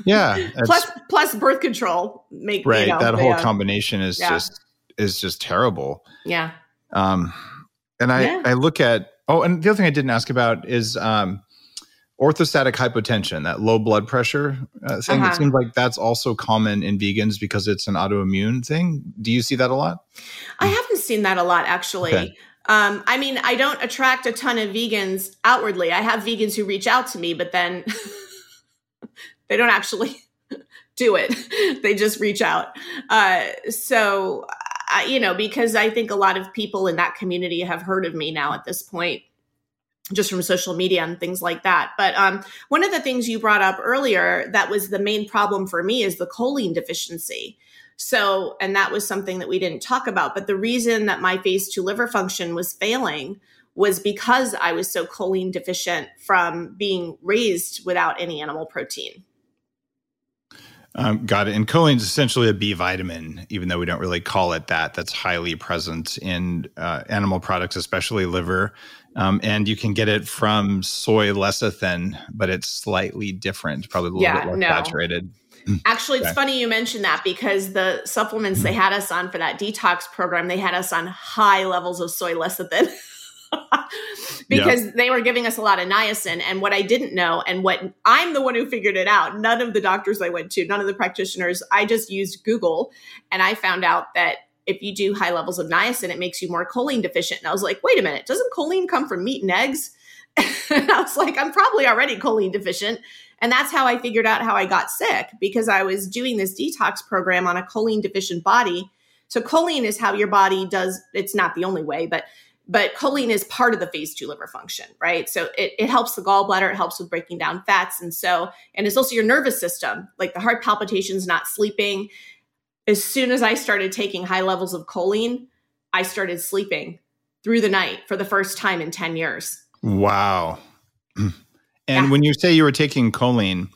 Yeah. (laughs) plus plus birth control make right. You know, that whole yeah. combination is yeah. just is just terrible. Yeah. Um, and I I look at Oh, and the other thing I didn't ask about is um, orthostatic hypotension, that low blood pressure uh, thing. Uh-huh. It seems like that's also common in vegans because it's an autoimmune thing. Do you see that a lot? I haven't seen that a lot, actually. Okay. Um, I mean, I don't attract a ton of vegans outwardly. I have vegans who reach out to me, but then (laughs) they don't actually (laughs) do it. they just reach out. Uh, so I, you know, because I think a lot of people in that community have heard of me now at this point just from social media and things like that. But um, one of the things you brought up earlier that was the main problem for me is the choline deficiency. So, and that was something that we didn't talk about. But the reason that my phase two liver function was failing was because I was so choline deficient from being raised without any animal protein. Um, got it. And choline is essentially a B vitamin, even though we don't really call it that. That's highly present in uh, animal products, especially liver. Um, and you can get it from soy lecithin, but it's slightly different, probably a little yeah, bit more no. saturated. (clears throat) Actually, it's okay. funny you mentioned that because the supplements they had us on for that detox program, they had us on high levels of soy lecithin. (laughs) (laughs) because yep. they were giving us a lot of niacin. And what I didn't know, and what I'm the one who figured it out, none of the doctors I went to, none of the practitioners, I just used Google and I found out that if you do high levels of niacin, it makes you more choline deficient. And I was like, wait a minute, doesn't choline come from meat and eggs? (laughs) and I was like, I'm probably already choline deficient. And that's how I figured out how I got sick because I was doing this detox program on a choline deficient body. So choline is how your body does, it's not the only way, but but choline is part of the phase two liver function, right? So it, it helps the gallbladder, it helps with breaking down fats. And so, and it's also your nervous system, like the heart palpitations, not sleeping. As soon as I started taking high levels of choline, I started sleeping through the night for the first time in 10 years. Wow. (clears throat) And yeah. when you say you were taking choline,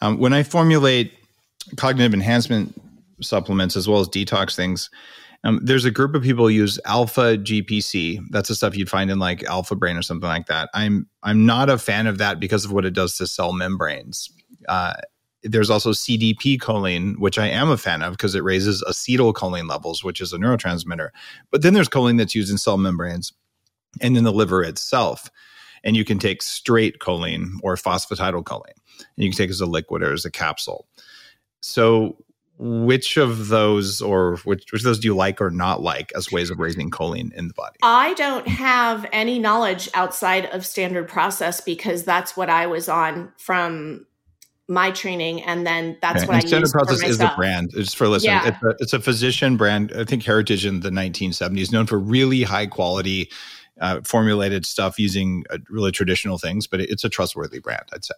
um, when I formulate cognitive enhancement supplements as well as detox things, um, there's a group of people who use alpha GPC. That's the stuff you'd find in like Alpha Brain or something like that. I'm I'm not a fan of that because of what it does to cell membranes. Uh, there's also CDP choline, which I am a fan of because it raises acetylcholine levels, which is a neurotransmitter. But then there's choline that's used in cell membranes and in the liver itself and you can take straight choline or phosphatidylcholine. And you can take as a liquid or as a capsule. So which of those or which, which of those do you like or not like as ways of raising choline in the body i don't have any knowledge outside of standard process because that's what i was on from my training and then that's okay. what and I standard process is the brand just for listeners yeah. it's, a, it's a physician brand i think heritage in the 1970s known for really high quality uh, formulated stuff using uh, really traditional things, but it's a trustworthy brand, I'd say.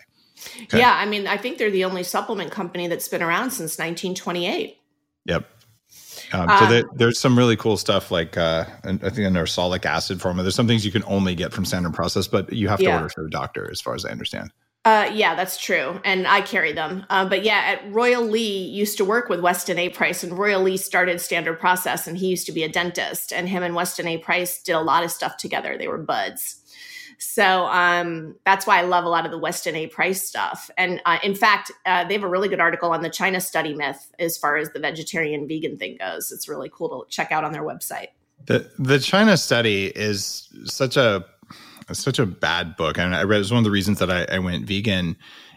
Okay. Yeah, I mean, I think they're the only supplement company that's been around since 1928. Yep. Um, so um, there, there's some really cool stuff like uh, I think a ursolic acid formula. There's some things you can only get from standard process, but you have to yeah. order for a doctor, as far as I understand. Uh, yeah, that's true, and I carry them. Uh, but yeah, at Royal Lee used to work with Weston A. Price, and Royal Lee started Standard Process, and he used to be a dentist, and him and Weston A. Price did a lot of stuff together. They were buds. So um, that's why I love a lot of the Weston A. Price stuff. And uh, in fact, uh, they have a really good article on the China study myth as far as the vegetarian vegan thing goes. It's really cool to check out on their website. The the China study is such a such a bad book. And I read it was one of the reasons that I, I went vegan.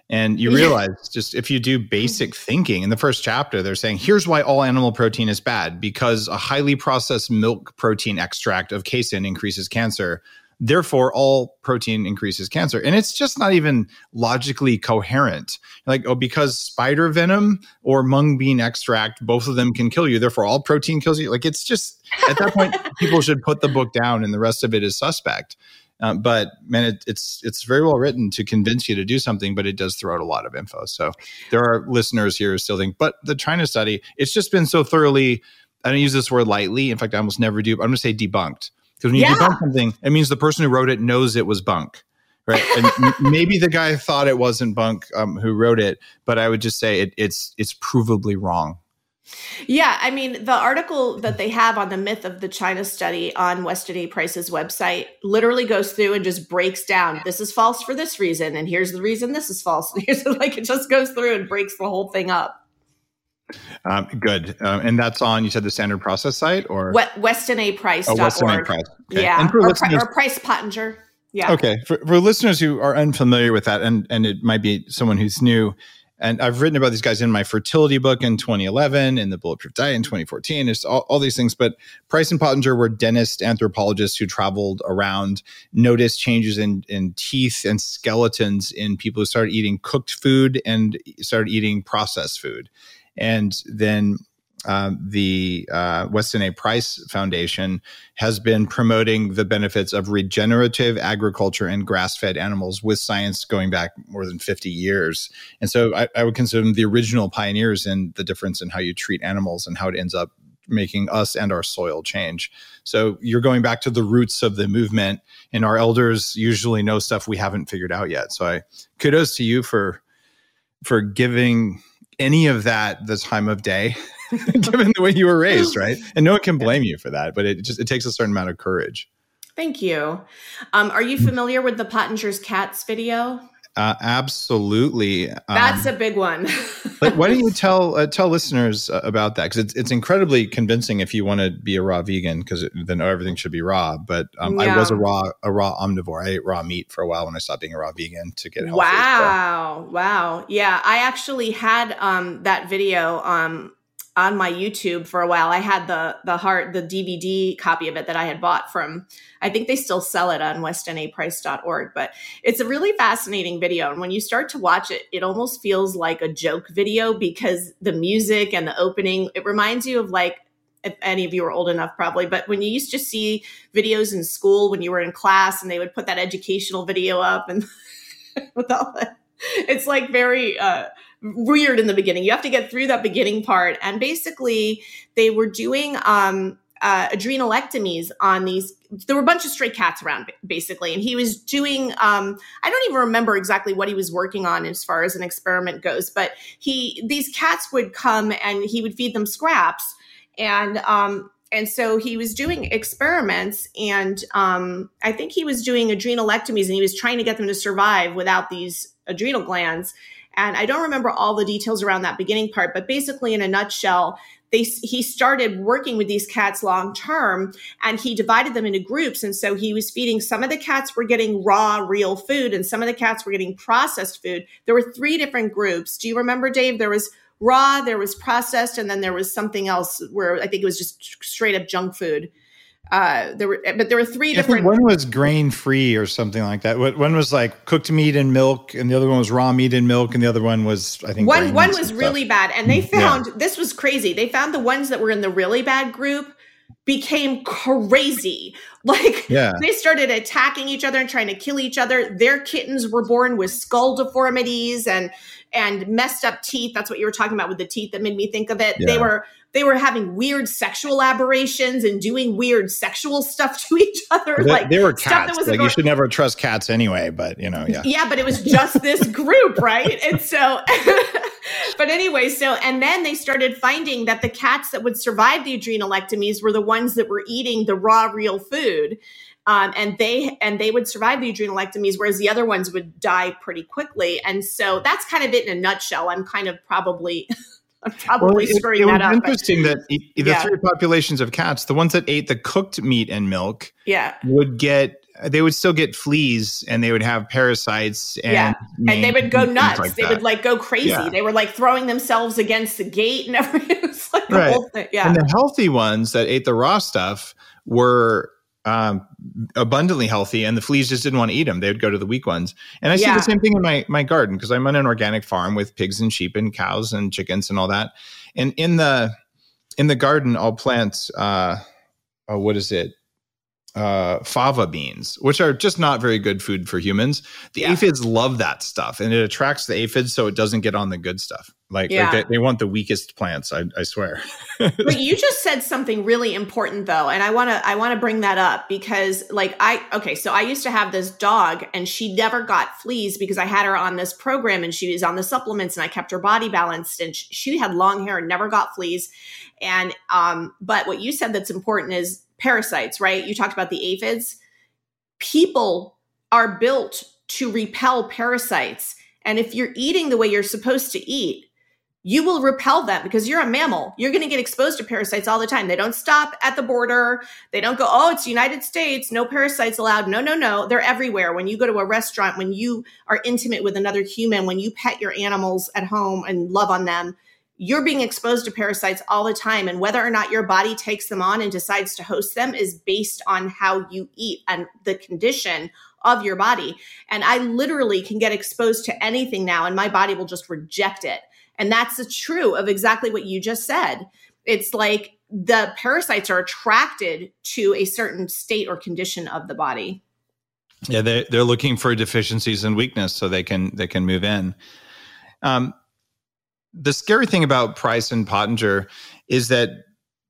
And you realize yeah. just if you do basic thinking in the first chapter, they're saying, here's why all animal protein is bad because a highly processed milk protein extract of casein increases cancer. Therefore, all protein increases cancer. And it's just not even logically coherent. Like, oh, because spider venom or mung bean extract, both of them can kill you. Therefore, all protein kills you. Like, it's just at that point, (laughs) people should put the book down and the rest of it is suspect. Uh, but man, it, it's it's very well written to convince you to do something, but it does throw out a lot of info. So there are listeners here who still think, but the China study, it's just been so thoroughly. I don't use this word lightly. In fact, I almost never do. I'm going to say debunked because when you yeah. debunk something, it means the person who wrote it knows it was bunk right? And (laughs) maybe the guy thought it wasn't bunk um, who wrote it, but I would just say it, it's it's provably wrong. Yeah, I mean, the article that they have on the myth of the China study on Weston A. Price's website literally goes through and just breaks down this is false for this reason, and here's the reason this is false. (laughs) Here's like it just goes through and breaks the whole thing up. Um, good, um, and that's on you said the standard process site or Weston A. Price. Oh, Weston A. Price. Okay. Yeah, and for or, or Price Pottenger. Yeah. Okay, for, for listeners who are unfamiliar with that, and and it might be someone who's new and I've written about these guys in my fertility book in 2011, in the Bulletproof Diet in 2014. It's all, all these things. But Price and Pottenger were dentist anthropologists who traveled around, noticed changes in, in teeth and skeletons in people who started eating cooked food and started eating processed food. And then um, the uh, Weston A. Price Foundation has been promoting the benefits of regenerative agriculture and grass fed animals with science going back more than 50 years. And so I, I would consider them the original pioneers in the difference in how you treat animals and how it ends up making us and our soil change. So you're going back to the roots of the movement, and our elders usually know stuff we haven't figured out yet. So I kudos to you for for giving any of that the time of day (laughs) given the way you were raised, right? And no one can blame you for that, but it just it takes a certain amount of courage. Thank you. Um, are you familiar with the Pottenger's Cats video? Uh, absolutely. Um, That's a big one. (laughs) like, why don't you tell uh, tell listeners uh, about that? Because it's it's incredibly convincing if you want to be a raw vegan, because then everything should be raw. But um, yeah. I was a raw a raw omnivore. I ate raw meat for a while when I stopped being a raw vegan to get healthy. Wow, wow, yeah. I actually had um, that video um, on my YouTube for a while. I had the the heart the DVD copy of it that I had bought from I think they still sell it on westonaprice.org, but it's a really fascinating video and when you start to watch it it almost feels like a joke video because the music and the opening it reminds you of like if any of you are old enough probably but when you used to see videos in school when you were in class and they would put that educational video up and (laughs) with all that it's like very uh weird in the beginning. You have to get through that beginning part. And basically, they were doing um, uh, adrenalectomies on these. There were a bunch of stray cats around, basically, and he was doing. Um, I don't even remember exactly what he was working on as far as an experiment goes, but he these cats would come and he would feed them scraps, and um, and so he was doing experiments, and um, I think he was doing adrenalectomies, and he was trying to get them to survive without these adrenal glands and I don't remember all the details around that beginning part, but basically, in a nutshell, they, he started working with these cats long term and he divided them into groups. And so he was feeding some of the cats were getting raw, real food, and some of the cats were getting processed food. There were three different groups. Do you remember, Dave? There was raw, there was processed, and then there was something else where I think it was just straight up junk food uh, there were, but there were three different. One was grain free or something like that. One was like cooked meat and milk, and the other one was raw meat and milk, and the other one was I think one one was really bad. And they found yeah. this was crazy. They found the ones that were in the really bad group became crazy. (laughs) Like yeah. they started attacking each other and trying to kill each other. Their kittens were born with skull deformities and and messed up teeth. That's what you were talking about with the teeth that made me think of it. Yeah. They were they were having weird sexual aberrations and doing weird sexual stuff (laughs) to each other. They, like they were cats. Like you should never trust cats anyway. But you know, yeah, (laughs) yeah. But it was just this (laughs) group, right? And so, but anyway, so and then they started finding that the cats that would survive the adrenalectomies were the ones that were eating the raw, real food. Um, and they and they would survive the adrenalectomies, whereas the other ones would die pretty quickly. And so that's kind of it in a nutshell. I'm kind of probably (laughs) I'm probably well, screwing it, it that up. Interesting but, that the yeah. three populations of cats, the ones that ate the cooked meat and milk, yeah, would get they would still get fleas and they would have parasites and yeah. and they would go nuts. Like they that. would like go crazy. Yeah. They were like throwing themselves against the gate and (laughs) everything. It was like right. whole thing. Yeah. And the healthy ones that ate the raw stuff were um, abundantly healthy, and the fleas just didn't want to eat them. They would go to the weak ones. And I yeah. see the same thing in my my garden because I'm on an organic farm with pigs and sheep and cows and chickens and all that. And in the in the garden, I'll plant uh, uh what is it? uh, fava beans, which are just not very good food for humans. The yeah. aphids love that stuff, and it attracts the aphids so it doesn't get on the good stuff. Like, yeah. like they, they, want the weakest plants. I, I swear. (laughs) but you just said something really important, though, and I want to I want to bring that up because, like, I okay, so I used to have this dog, and she never got fleas because I had her on this program, and she was on the supplements, and I kept her body balanced, and she had long hair and never got fleas. And um, but what you said that's important is parasites, right? You talked about the aphids. People are built to repel parasites. And if you're eating the way you're supposed to eat, you will repel them because you're a mammal. You're going to get exposed to parasites all the time. They don't stop at the border. They don't go, oh, it's United States, no parasites allowed. No, no, no. They're everywhere. When you go to a restaurant, when you are intimate with another human, when you pet your animals at home and love on them, you're being exposed to parasites all the time. And whether or not your body takes them on and decides to host them is based on how you eat and the condition of your body. And I literally can get exposed to anything now, and my body will just reject it. And that's true of exactly what you just said. It's like the parasites are attracted to a certain state or condition of the body. Yeah, they're, they're looking for deficiencies and weakness so they can they can move in. Um, the scary thing about Price and Pottenger is that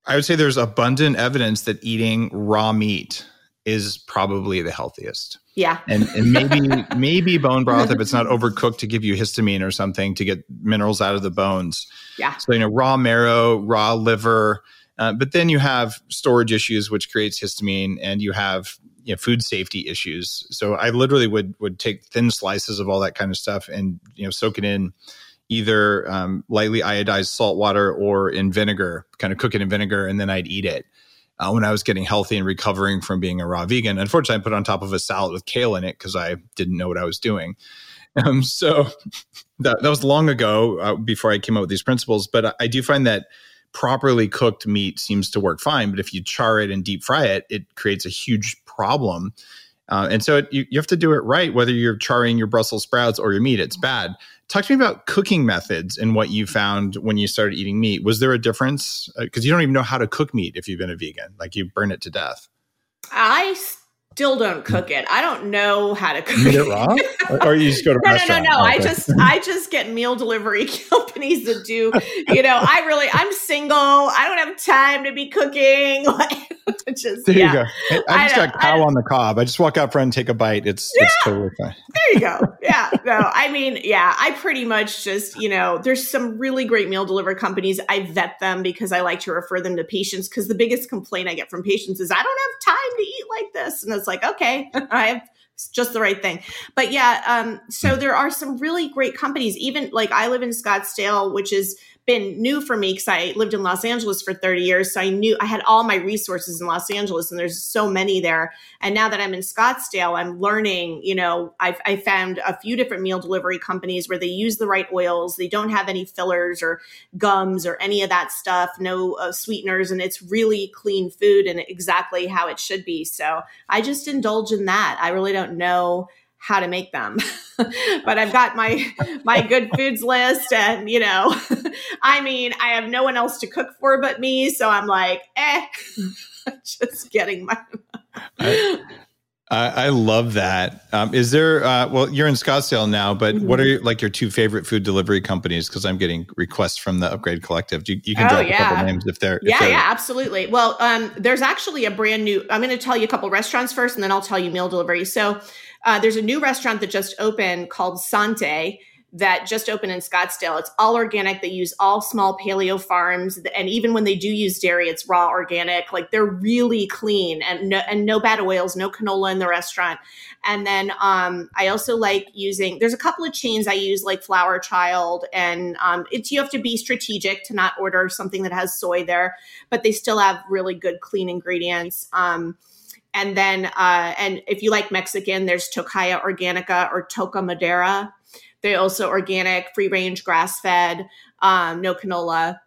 I would say there's abundant evidence that eating raw meat is probably the healthiest. Yeah. And, and maybe (laughs) maybe bone broth if it's not overcooked to give you histamine or something to get minerals out of the bones. Yeah. So you know raw marrow, raw liver, uh, but then you have storage issues which creates histamine and you have you know, food safety issues. So I literally would would take thin slices of all that kind of stuff and you know soak it in either um, lightly iodized salt water or in vinegar, kind of cook it in vinegar, and then I'd eat it. Uh, when I was getting healthy and recovering from being a raw vegan, unfortunately, I put on top of a salad with kale in it because I didn't know what I was doing. (laughs) Um, so (laughs) that, that was long ago uh, before I came up with these principles. But I, I do find that properly cooked meat seems to work fine, but if you char it and deep fry it, it creates a huge problem. Uh, and so it, you, you have to do it right, whether you're charring your Brussels sprouts or your meat, it's bad. Talk to me about cooking methods and what you found when you started eating meat. Was there a difference? Because uh, you don't even know how to cook meat if you've been a vegan, like you burn it to death. I still don't cook it. I don't know how to cook you it wrong, or, you just go to (laughs) no, no, no, no. I just I just get meal delivery (laughs) companies that do. You know, I really I'm single. I don't have time to be cooking. (laughs) just there yeah. you go. I, just I got cow on the cob. I just walk out front and take a bite. It's yeah, it's totally fine. There you go. Yeah. No, I mean, yeah. I pretty much just you know, there's some really great meal delivery companies. I vet them because I like to refer them to patients because the biggest complaint I get from patients is I don't have time to eat like this, and it's like, okay, (laughs) I have just the right thing. But yeah, um, so there are some really great companies. Even like I live in Scottsdale, which is been new for me because I lived in Los Angeles for 30 years. So I knew I had all my resources in Los Angeles and there's so many there. And now that I'm in Scottsdale, I'm learning, you know, I've, I found a few different meal delivery companies where they use the right oils. They don't have any fillers or gums or any of that stuff, no uh, sweeteners. And it's really clean food and exactly how it should be. So I just indulge in that. I really don't know how to make them. (laughs) but I've (laughs) got my my good foods list and you know, (laughs) I mean, I have no one else to cook for but me, so I'm like, eh, just getting my I, I, love that. Um, is there? Uh, well, you're in Scottsdale now, but mm-hmm. what are your, like your two favorite food delivery companies? Because I'm getting requests from the Upgrade Collective. You, you can oh, drop yeah. a couple names if they're. If yeah, they're, yeah, absolutely. Well, um, there's actually a brand new. I'm going to tell you a couple restaurants first, and then I'll tell you meal delivery. So uh, there's a new restaurant that just opened called Sante that just opened in Scottsdale. It's all organic. They use all small paleo farms, and even when they do use dairy, it's raw organic. Like they're really clean and no, and no bad oils, no canola in the restaurant. And then um, I also like using. There's a couple of chains I use, like Flower Child, and um, it's you have to be strategic to not order something that has soy there, but they still have really good clean ingredients. Um, and then, uh, and if you like Mexican, there's Tocaya Organica or Toca Madera. They're also organic, free range, grass fed, um, no canola.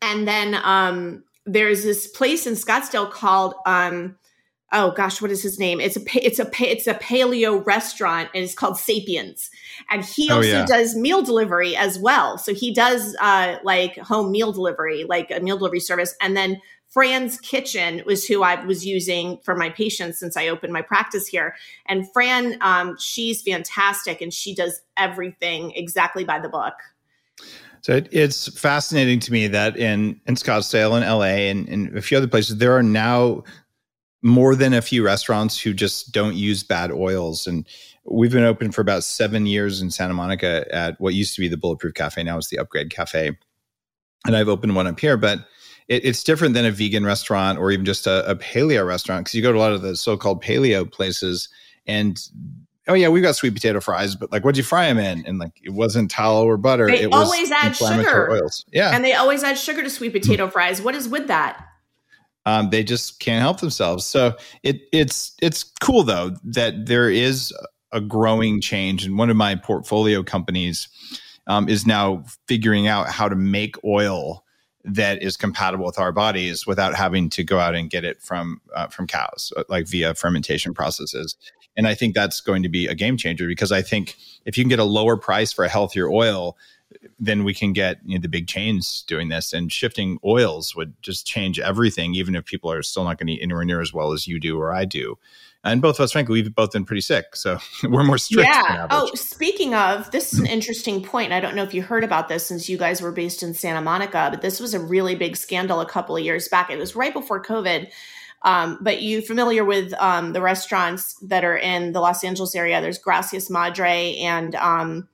And then um, there's this place in Scottsdale called, um, oh gosh, what is his name? It's a it's a it's a paleo restaurant, and it's called Sapiens. And he oh, also yeah. does meal delivery as well. So he does uh, like home meal delivery, like a meal delivery service, and then Fran's Kitchen was who I was using for my patients since I opened my practice here. And Fran, um, she's fantastic and she does everything exactly by the book. So it, it's fascinating to me that in, in Scottsdale and LA and, and a few other places, there are now more than a few restaurants who just don't use bad oils. And we've been open for about seven years in Santa Monica at what used to be the Bulletproof Cafe. Now it's the Upgrade Cafe. And I've opened one up here, but it, it's different than a vegan restaurant or even just a, a paleo restaurant because you go to a lot of the so-called paleo places and oh yeah, we've got sweet potato fries, but like, what'd you fry them in? And like, it wasn't tallow or butter. They it always add sugar. Oils. Yeah, and they always add sugar to sweet potato fries. What is with that? Um, they just can't help themselves. So it it's it's cool though that there is a growing change, and one of my portfolio companies um, is now figuring out how to make oil that is compatible with our bodies without having to go out and get it from uh, from cows uh, like via fermentation processes. And i think that's going to be a game changer because i think if you can get a lower price for a healthier oil then we can get you know, the big chains doing this. And shifting oils would just change everything even if people are still not going to eat anywhere near as well as you do or i do and both of us, frankly, we've both been pretty sick, so (laughs) we're more strict. Yeah. Oh, speaking of, this is an interesting point. I don't know if you heard about this since you guys were based in Santa Monica, but this was a really big scandal a couple of years back. It was right before COVID. Um, but you familiar with um, the restaurants that are in the Los Angeles area? There's Gracias Madre and um,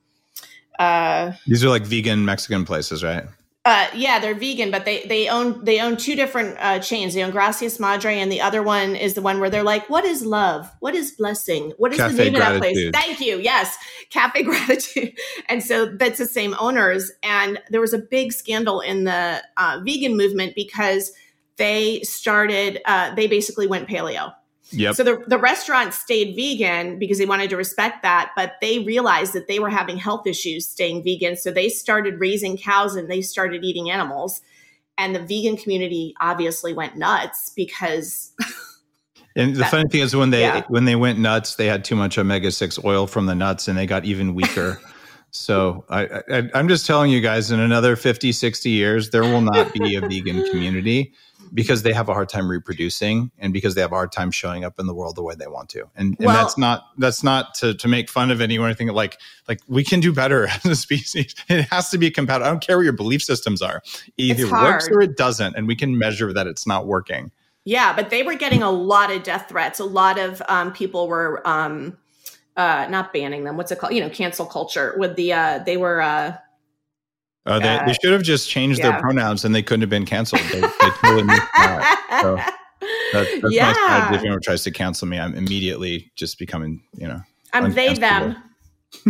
uh, these are like vegan Mexican places, right? Uh, yeah, they're vegan, but they they own they own two different uh, chains. They own Gracias Madre, and the other one is the one where they're like, "What is love? What is blessing? What is Cafe the name Gratitude. of that place?" Thank you. Yes, Cafe (laughs) Gratitude. And so that's the same owners. And there was a big scandal in the uh, vegan movement because they started. Uh, they basically went paleo Yep. So the, the restaurant stayed vegan because they wanted to respect that, but they realized that they were having health issues staying vegan. So they started raising cows and they started eating animals. and the vegan community obviously went nuts because (laughs) And the That- funny thing is when they yeah. when they went nuts, they had too much omega six oil from the nuts, and they got even weaker. (laughs) so I, I, I'm just telling you guys, in another 50, 60 years, there will not be a vegan community because they have a hard time reproducing, and because they have a hard time showing up in the world the way they want to. And, and Well- that's not that's not to, to make fun of anyone or anything like like we can do better (laughs) as a species. It has to be compatible. I don't care what your belief systems are. Either works or it doesn't, and we can measure that it's not working. Yeah, but they were getting a lot of death threats. A lot of um, people were um, uh, not banning them. What's it called? You know, cancel culture. With the uh, they were uh, Uh, they, Uh, they should have just changed yeah. their pronouns and they couldn't have been canceled. They, they totally missed out. So (laughs) That, that's my Yeah. strategy. If anyone tries to cancel me, I'm immediately just becoming, you know. I'm they them. (laughs)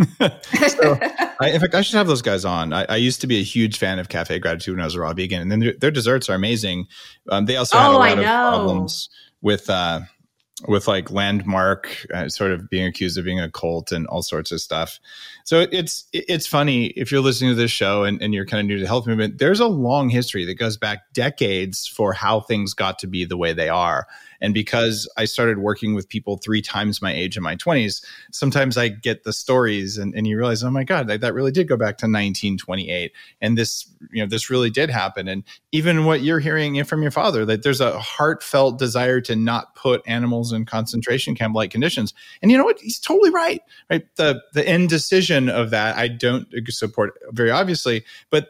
So, (laughs) I, in fact, I should have those guys on. I, I used to be a huge fan of Cafe Gratitude when I was a raw vegan, and then their, their desserts are amazing. Um, they also had a Oh, lot I of know. problems with uh, with like landmark, uh, sort of being accused of being a cult and all sorts of stuff. So it's it's funny if you're listening to this show and, and you're kind of new to the health movement. There's a long history that goes back decades for how things got to be the way they are. And because I started working with people three times my age in my 20s, sometimes I get the stories and, and you realize, oh my God, that, that really did go back to 1928. And this, you know, this really did happen. And even what you're hearing from your father, that there's a heartfelt desire to not put animals in concentration camp like conditions. And you know what? He's totally right. Right. The the end decision of that, I don't support very obviously, but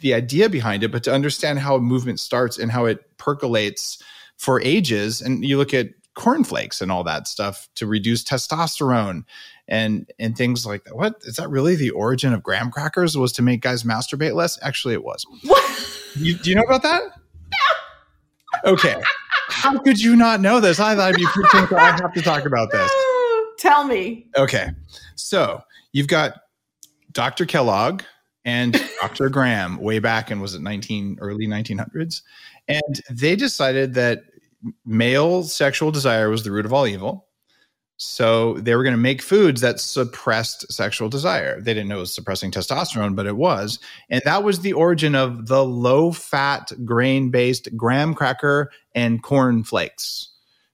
the idea behind it, but to understand how a movement starts and how it percolates for ages. And you look at cornflakes and all that stuff to reduce testosterone and and things like that. What is that really the origin of graham crackers was to make guys masturbate less? Actually, it was. (laughs) What? You, do you know about that? Okay. How could you not know this? I thought I'd be I have to talk about this. (laughs) Tell me. Okay. So you've got Dr. Kellogg and (laughs) Dr. Graham way back in was it 19 early 1900s and they decided that male sexual desire was the root of all evil. So they were going to make foods that suppressed sexual desire. They didn't know it was suppressing testosterone, but it was. And that was the origin of the low fat grain based graham cracker and corn flakes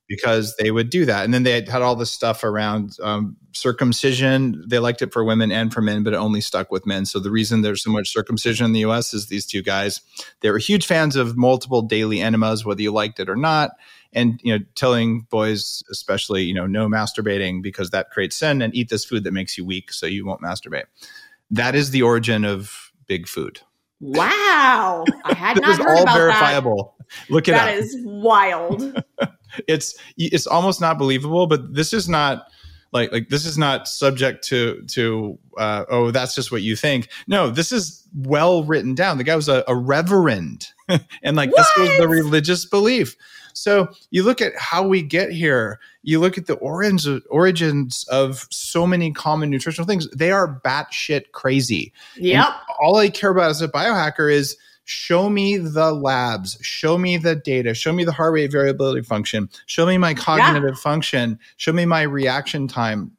because they would do that. And then they had, had all this stuff around um, circumcision. They liked it for women and for men, but it only stuck with men. So the reason there's so much circumcision in the US is these two guys, they were huge fans of multiple daily enemas, whether you liked it or not. And you know, telling boys, especially, you know, no masturbating because that creates sin, and eat this food that makes you weak, so you won't masturbate. That is the origin of big food. Wow. I had (laughs) not heard all about verifiable. Look it that. up. That is wild. (laughs) it's it's almost not believable but this is not like like this is not subject to to uh, oh that's just what you think. No this is well written down. The guy was a, a reverend. (laughs) And like this was the religious belief. So you look at how we get here. You look at the origins origins of so many common nutritional things. They are batshit crazy. Yep. all I care about as a biohacker is show me the labs, show me the data, show me the heart rate variability function, show me my cognitive function, show me my reaction time,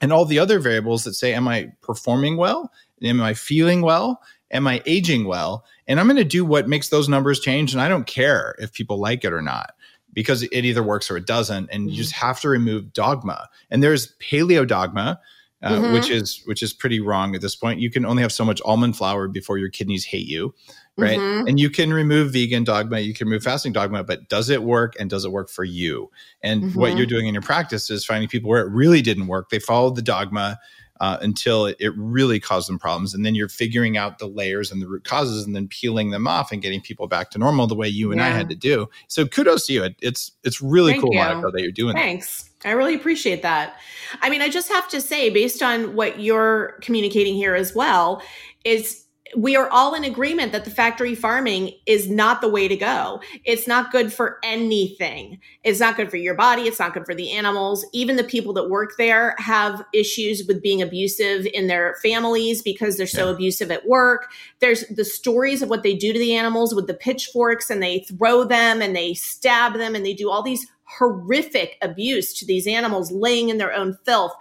and all the other variables that say, am I performing well? Am I feeling well? Am I aging well? And I'm going to do what makes those numbers change. And I don't care if people like it or not because it either works or it doesn't. And you just have to remove dogma. And there's paleo dogma, uh, Mhm. which is which is pretty wrong at this point. You can only have so much almond flour before your kidneys hate you, right? Mhm. And you can remove vegan dogma, you can remove fasting dogma, but does it work and does it work for you? And what Mhm. you're doing in your practice is finding people where it really didn't work. They followed the dogma uh, until it, it really caused them problems, and then you're figuring out the layers and the root causes, and then peeling them off and getting people back to normal the way you and I had to do. So kudos to you. It, it's it's really Thank cool, you. Monica, that you're doing that. Thanks. I really appreciate that. I mean, I just have to say, based on what you're communicating here as well, is we are all in agreement that the factory farming is not the way to go. It's not good for anything. It's not good for your body. It's not good for the animals. Even the people that work there have issues with being abusive in their families because they're so Yeah. abusive at work. There's the stories of what they do to the animals with the pitchforks and they throw them and they stab them and they do all these horrific abuse to these animals laying in their own filth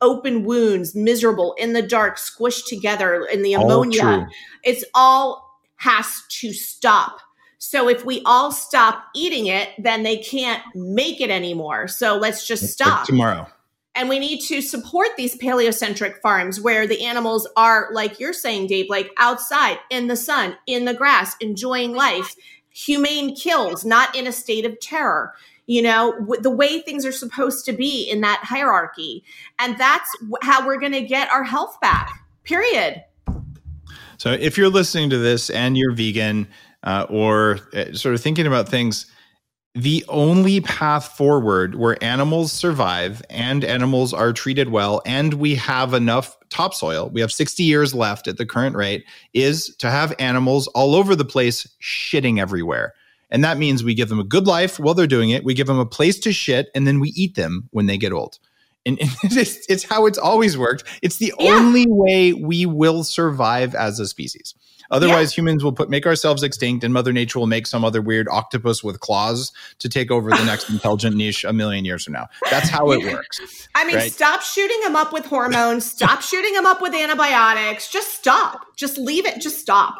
open wounds miserable in the dark squished together in the All ammonia true. it's all has to stop. So if we all stop eating it, then they can't make it anymore. So let's just stop tomorrow. And we need to support these paleocentric farms where the animals are, like you're saying, Dave, like outside in the sun, in the grass, enjoying life, humane kills, not in a state of terror you know, w- the way things are supposed to be in that hierarchy. And that's w- how we're going to get our health back, period. So if you're listening to this and you're vegan uh, or uh, sort of thinking about things, the only path forward where animals survive and animals are treated well and we have enough topsoil, we have 60 years left at the current rate, is to have animals all over the place shitting everywhere. And that means we give them a good life while they're doing it. We give them a place to shit, and then we eat them when they get old. And, and (laughs) it's, it's, how it's always worked. It's the yeah. only way we will survive as a species. Otherwise, yeah. humans will put make ourselves extinct, and Mother Nature will make some other weird octopus with claws to take over the next (laughs) intelligent niche a million years from now. That's how it works. (laughs) I mean, right? stop shooting them up with hormones. Stop shooting them up with antibiotics. Just stop. Just leave it. Just stop.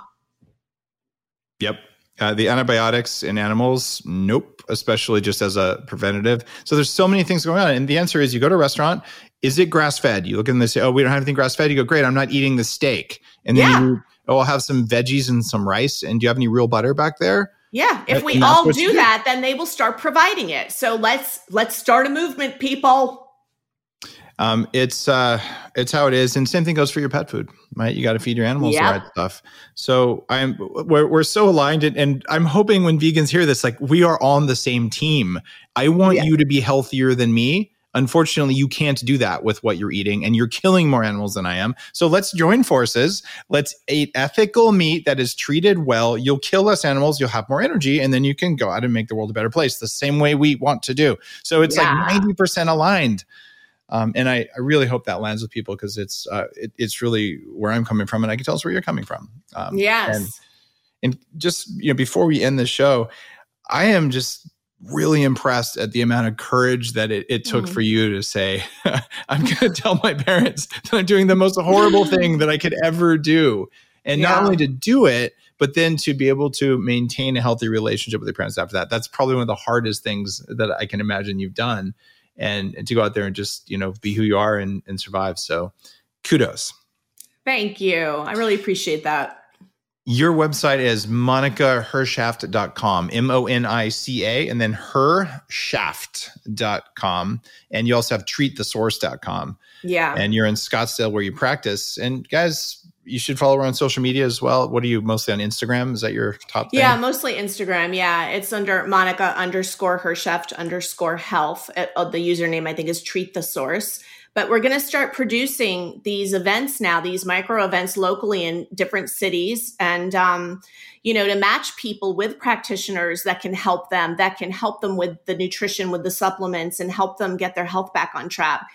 Yep. Uh, the antibiotics in animals, nope, especially just as a preventative. So there's so many things going on. And the answer is you go to a restaurant, is it grass fed? You look and they say, oh, we don't have anything grass fed. You go, great, I'm not eating the steak. And then yeah. you, oh, I'll have some veggies and some rice. And do you have any real butter back there? Yeah, if we all do that, then they will start providing it. So let's let's start a movement, people um, it's uh, it's how it is, and same thing goes for your pet food, right? You got to feed your animals yep. the right stuff. So I'm we're we're so aligned, and, and, I'm hoping when vegans hear this, like we are on the same team. I want yeah. you to be healthier than me. Unfortunately, you can't do that with what you're eating, and you're killing more animals than I am. So let's join forces. Let's eat ethical meat that is treated well. You'll kill less animals, you'll have more energy, and then you can go out and make the world a better place the same way we want to do. So it's yeah. like 90% aligned. Um, and I, I, really hope that lands with people because it's uh, it, it's really where I'm coming from, and I can tell us where you're coming from. Um, yes. And, and just you know, before we end the show, I am just really impressed at the amount of courage that it, it took mm. for you to say, (laughs) I'm going to tell my parents that I'm doing the most horrible thing that I could ever do. And yeah. not only to do it, but then to be able to maintain a healthy relationship with your parents after that. That's probably one of the hardest things that I can imagine you've done and, and to go out there and just you know be who you are and, and survive so kudos thank you i really appreciate that your website is monicahershaft.com, M O N I C A, and then hershaft.com. And you also have treatthesource.com. Yeah. And you're in Scottsdale where you practice. And guys, you should follow her on social media as well. What are you mostly on Instagram? Is that your top thing? Yeah, mostly Instagram. Yeah. It's under Monica underscore Hershaft underscore health. Uh, the username, I think, is treat the source. But we're going to start producing these events now, these micro events locally in different cities. And, um, you know, to match people with practitioners that can help them, that can help them with the nutrition, with the supplements, and help them get their health back on track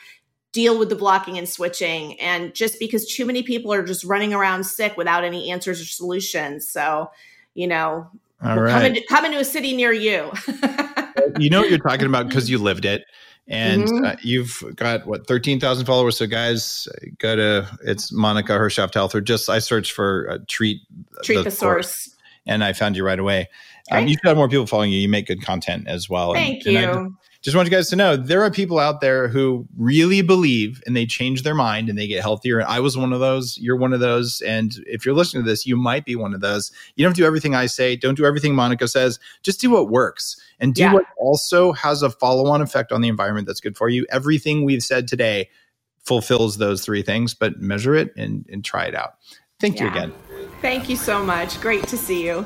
deal with the blocking and switching. And just because too many people are just running around sick without any answers or solutions. So, you know, All right. come, into, come into a city near you. (laughs) you know what you're talking about because you lived it. And mm-hmm. uh, you've got what 13,000 followers. So guys, go to it's Monica Hershaft Health or just I searched for uh, treat treat the, the source. and I found you right away. Um, you should have more people following you. You make good content as well. Thank and, you. And just want you guys to know there are people out there who really believe and they change their mind and they get healthier. And I was one of those. You're one of those. And if you're listening to this, you might be one of those. You don't do everything I say. Don't do everything Monica says. Just do what works and do yeah. what also has a follow on effect on the environment that's good for you. Everything we've said today fulfills those three things, but measure it and, and try it out. Thank yeah. you again. Thank you so much. Great to see you.